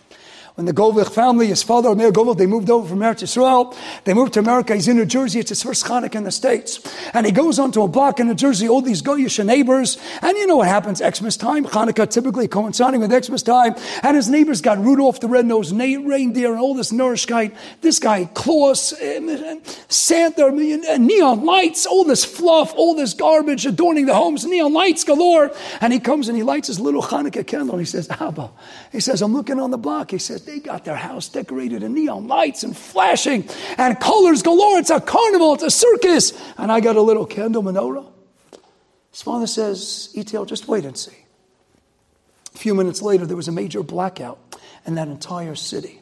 When the Govich family, his father, Meir Govich, they moved over from Eretz Yisrael. They moved to America. He's in New Jersey. It's his first Hanukkah in the States. And he goes onto a block in New Jersey, all these Goyish neighbors. And you know what happens Xmas time, Hanukkah typically coinciding with Xmas time. And his neighbors got Rudolph the red-nosed reindeer and all this narishkeit. This guy, Claus, Santa, neon lights, all this fluff, all this garbage adorning the homes, neon lights galore. And he comes and he lights his little Hanukkah candle and he says, Abba, he says, I'm looking on the block. He says, they got their house decorated in neon lights and flashing and colors galore. It's a carnival, it's a circus. And I got a little candle menorah. His father says, Itiel, just wait and see. A few minutes later, there was a major blackout in that entire city.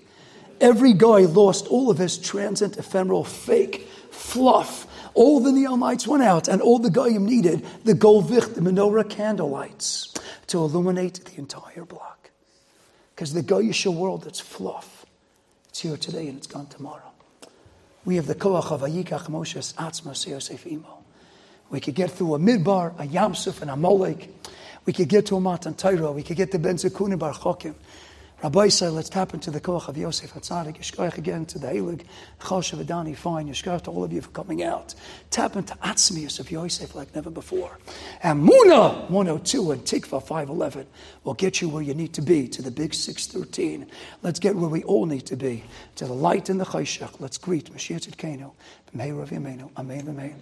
Every guy lost all of his transient, ephemeral, fake fluff. All the neon lights went out, and all the goyim needed the Govich, the menorah candle lights, to illuminate the entire block. Because the Goyish world, it's fluff. It's here today and it's gone tomorrow. We have the koach of Ayikach Moshes Atzma Yosef Imo. We could get through a Midbar, a Yamsuf, and a Molek. We could get to a Matan Torah. We could get to Ben Zekunim Bar Chokim. Rabbi said, let's tap into the koach of Yosef Hatzadik. Yishkoich again to the Eilig. Choshev Adani, fine. Yishkoich to all of you for coming out. Tap into Atzmius of Yosef like never before. And Muna 102 and Tikva 511 will get you where you need to be to the big 613. Let's get where we all need to be to the light in the Chayshach. Let's greet Mashiach Tzidkenu. Meir of Yemenu. Amen. Amen.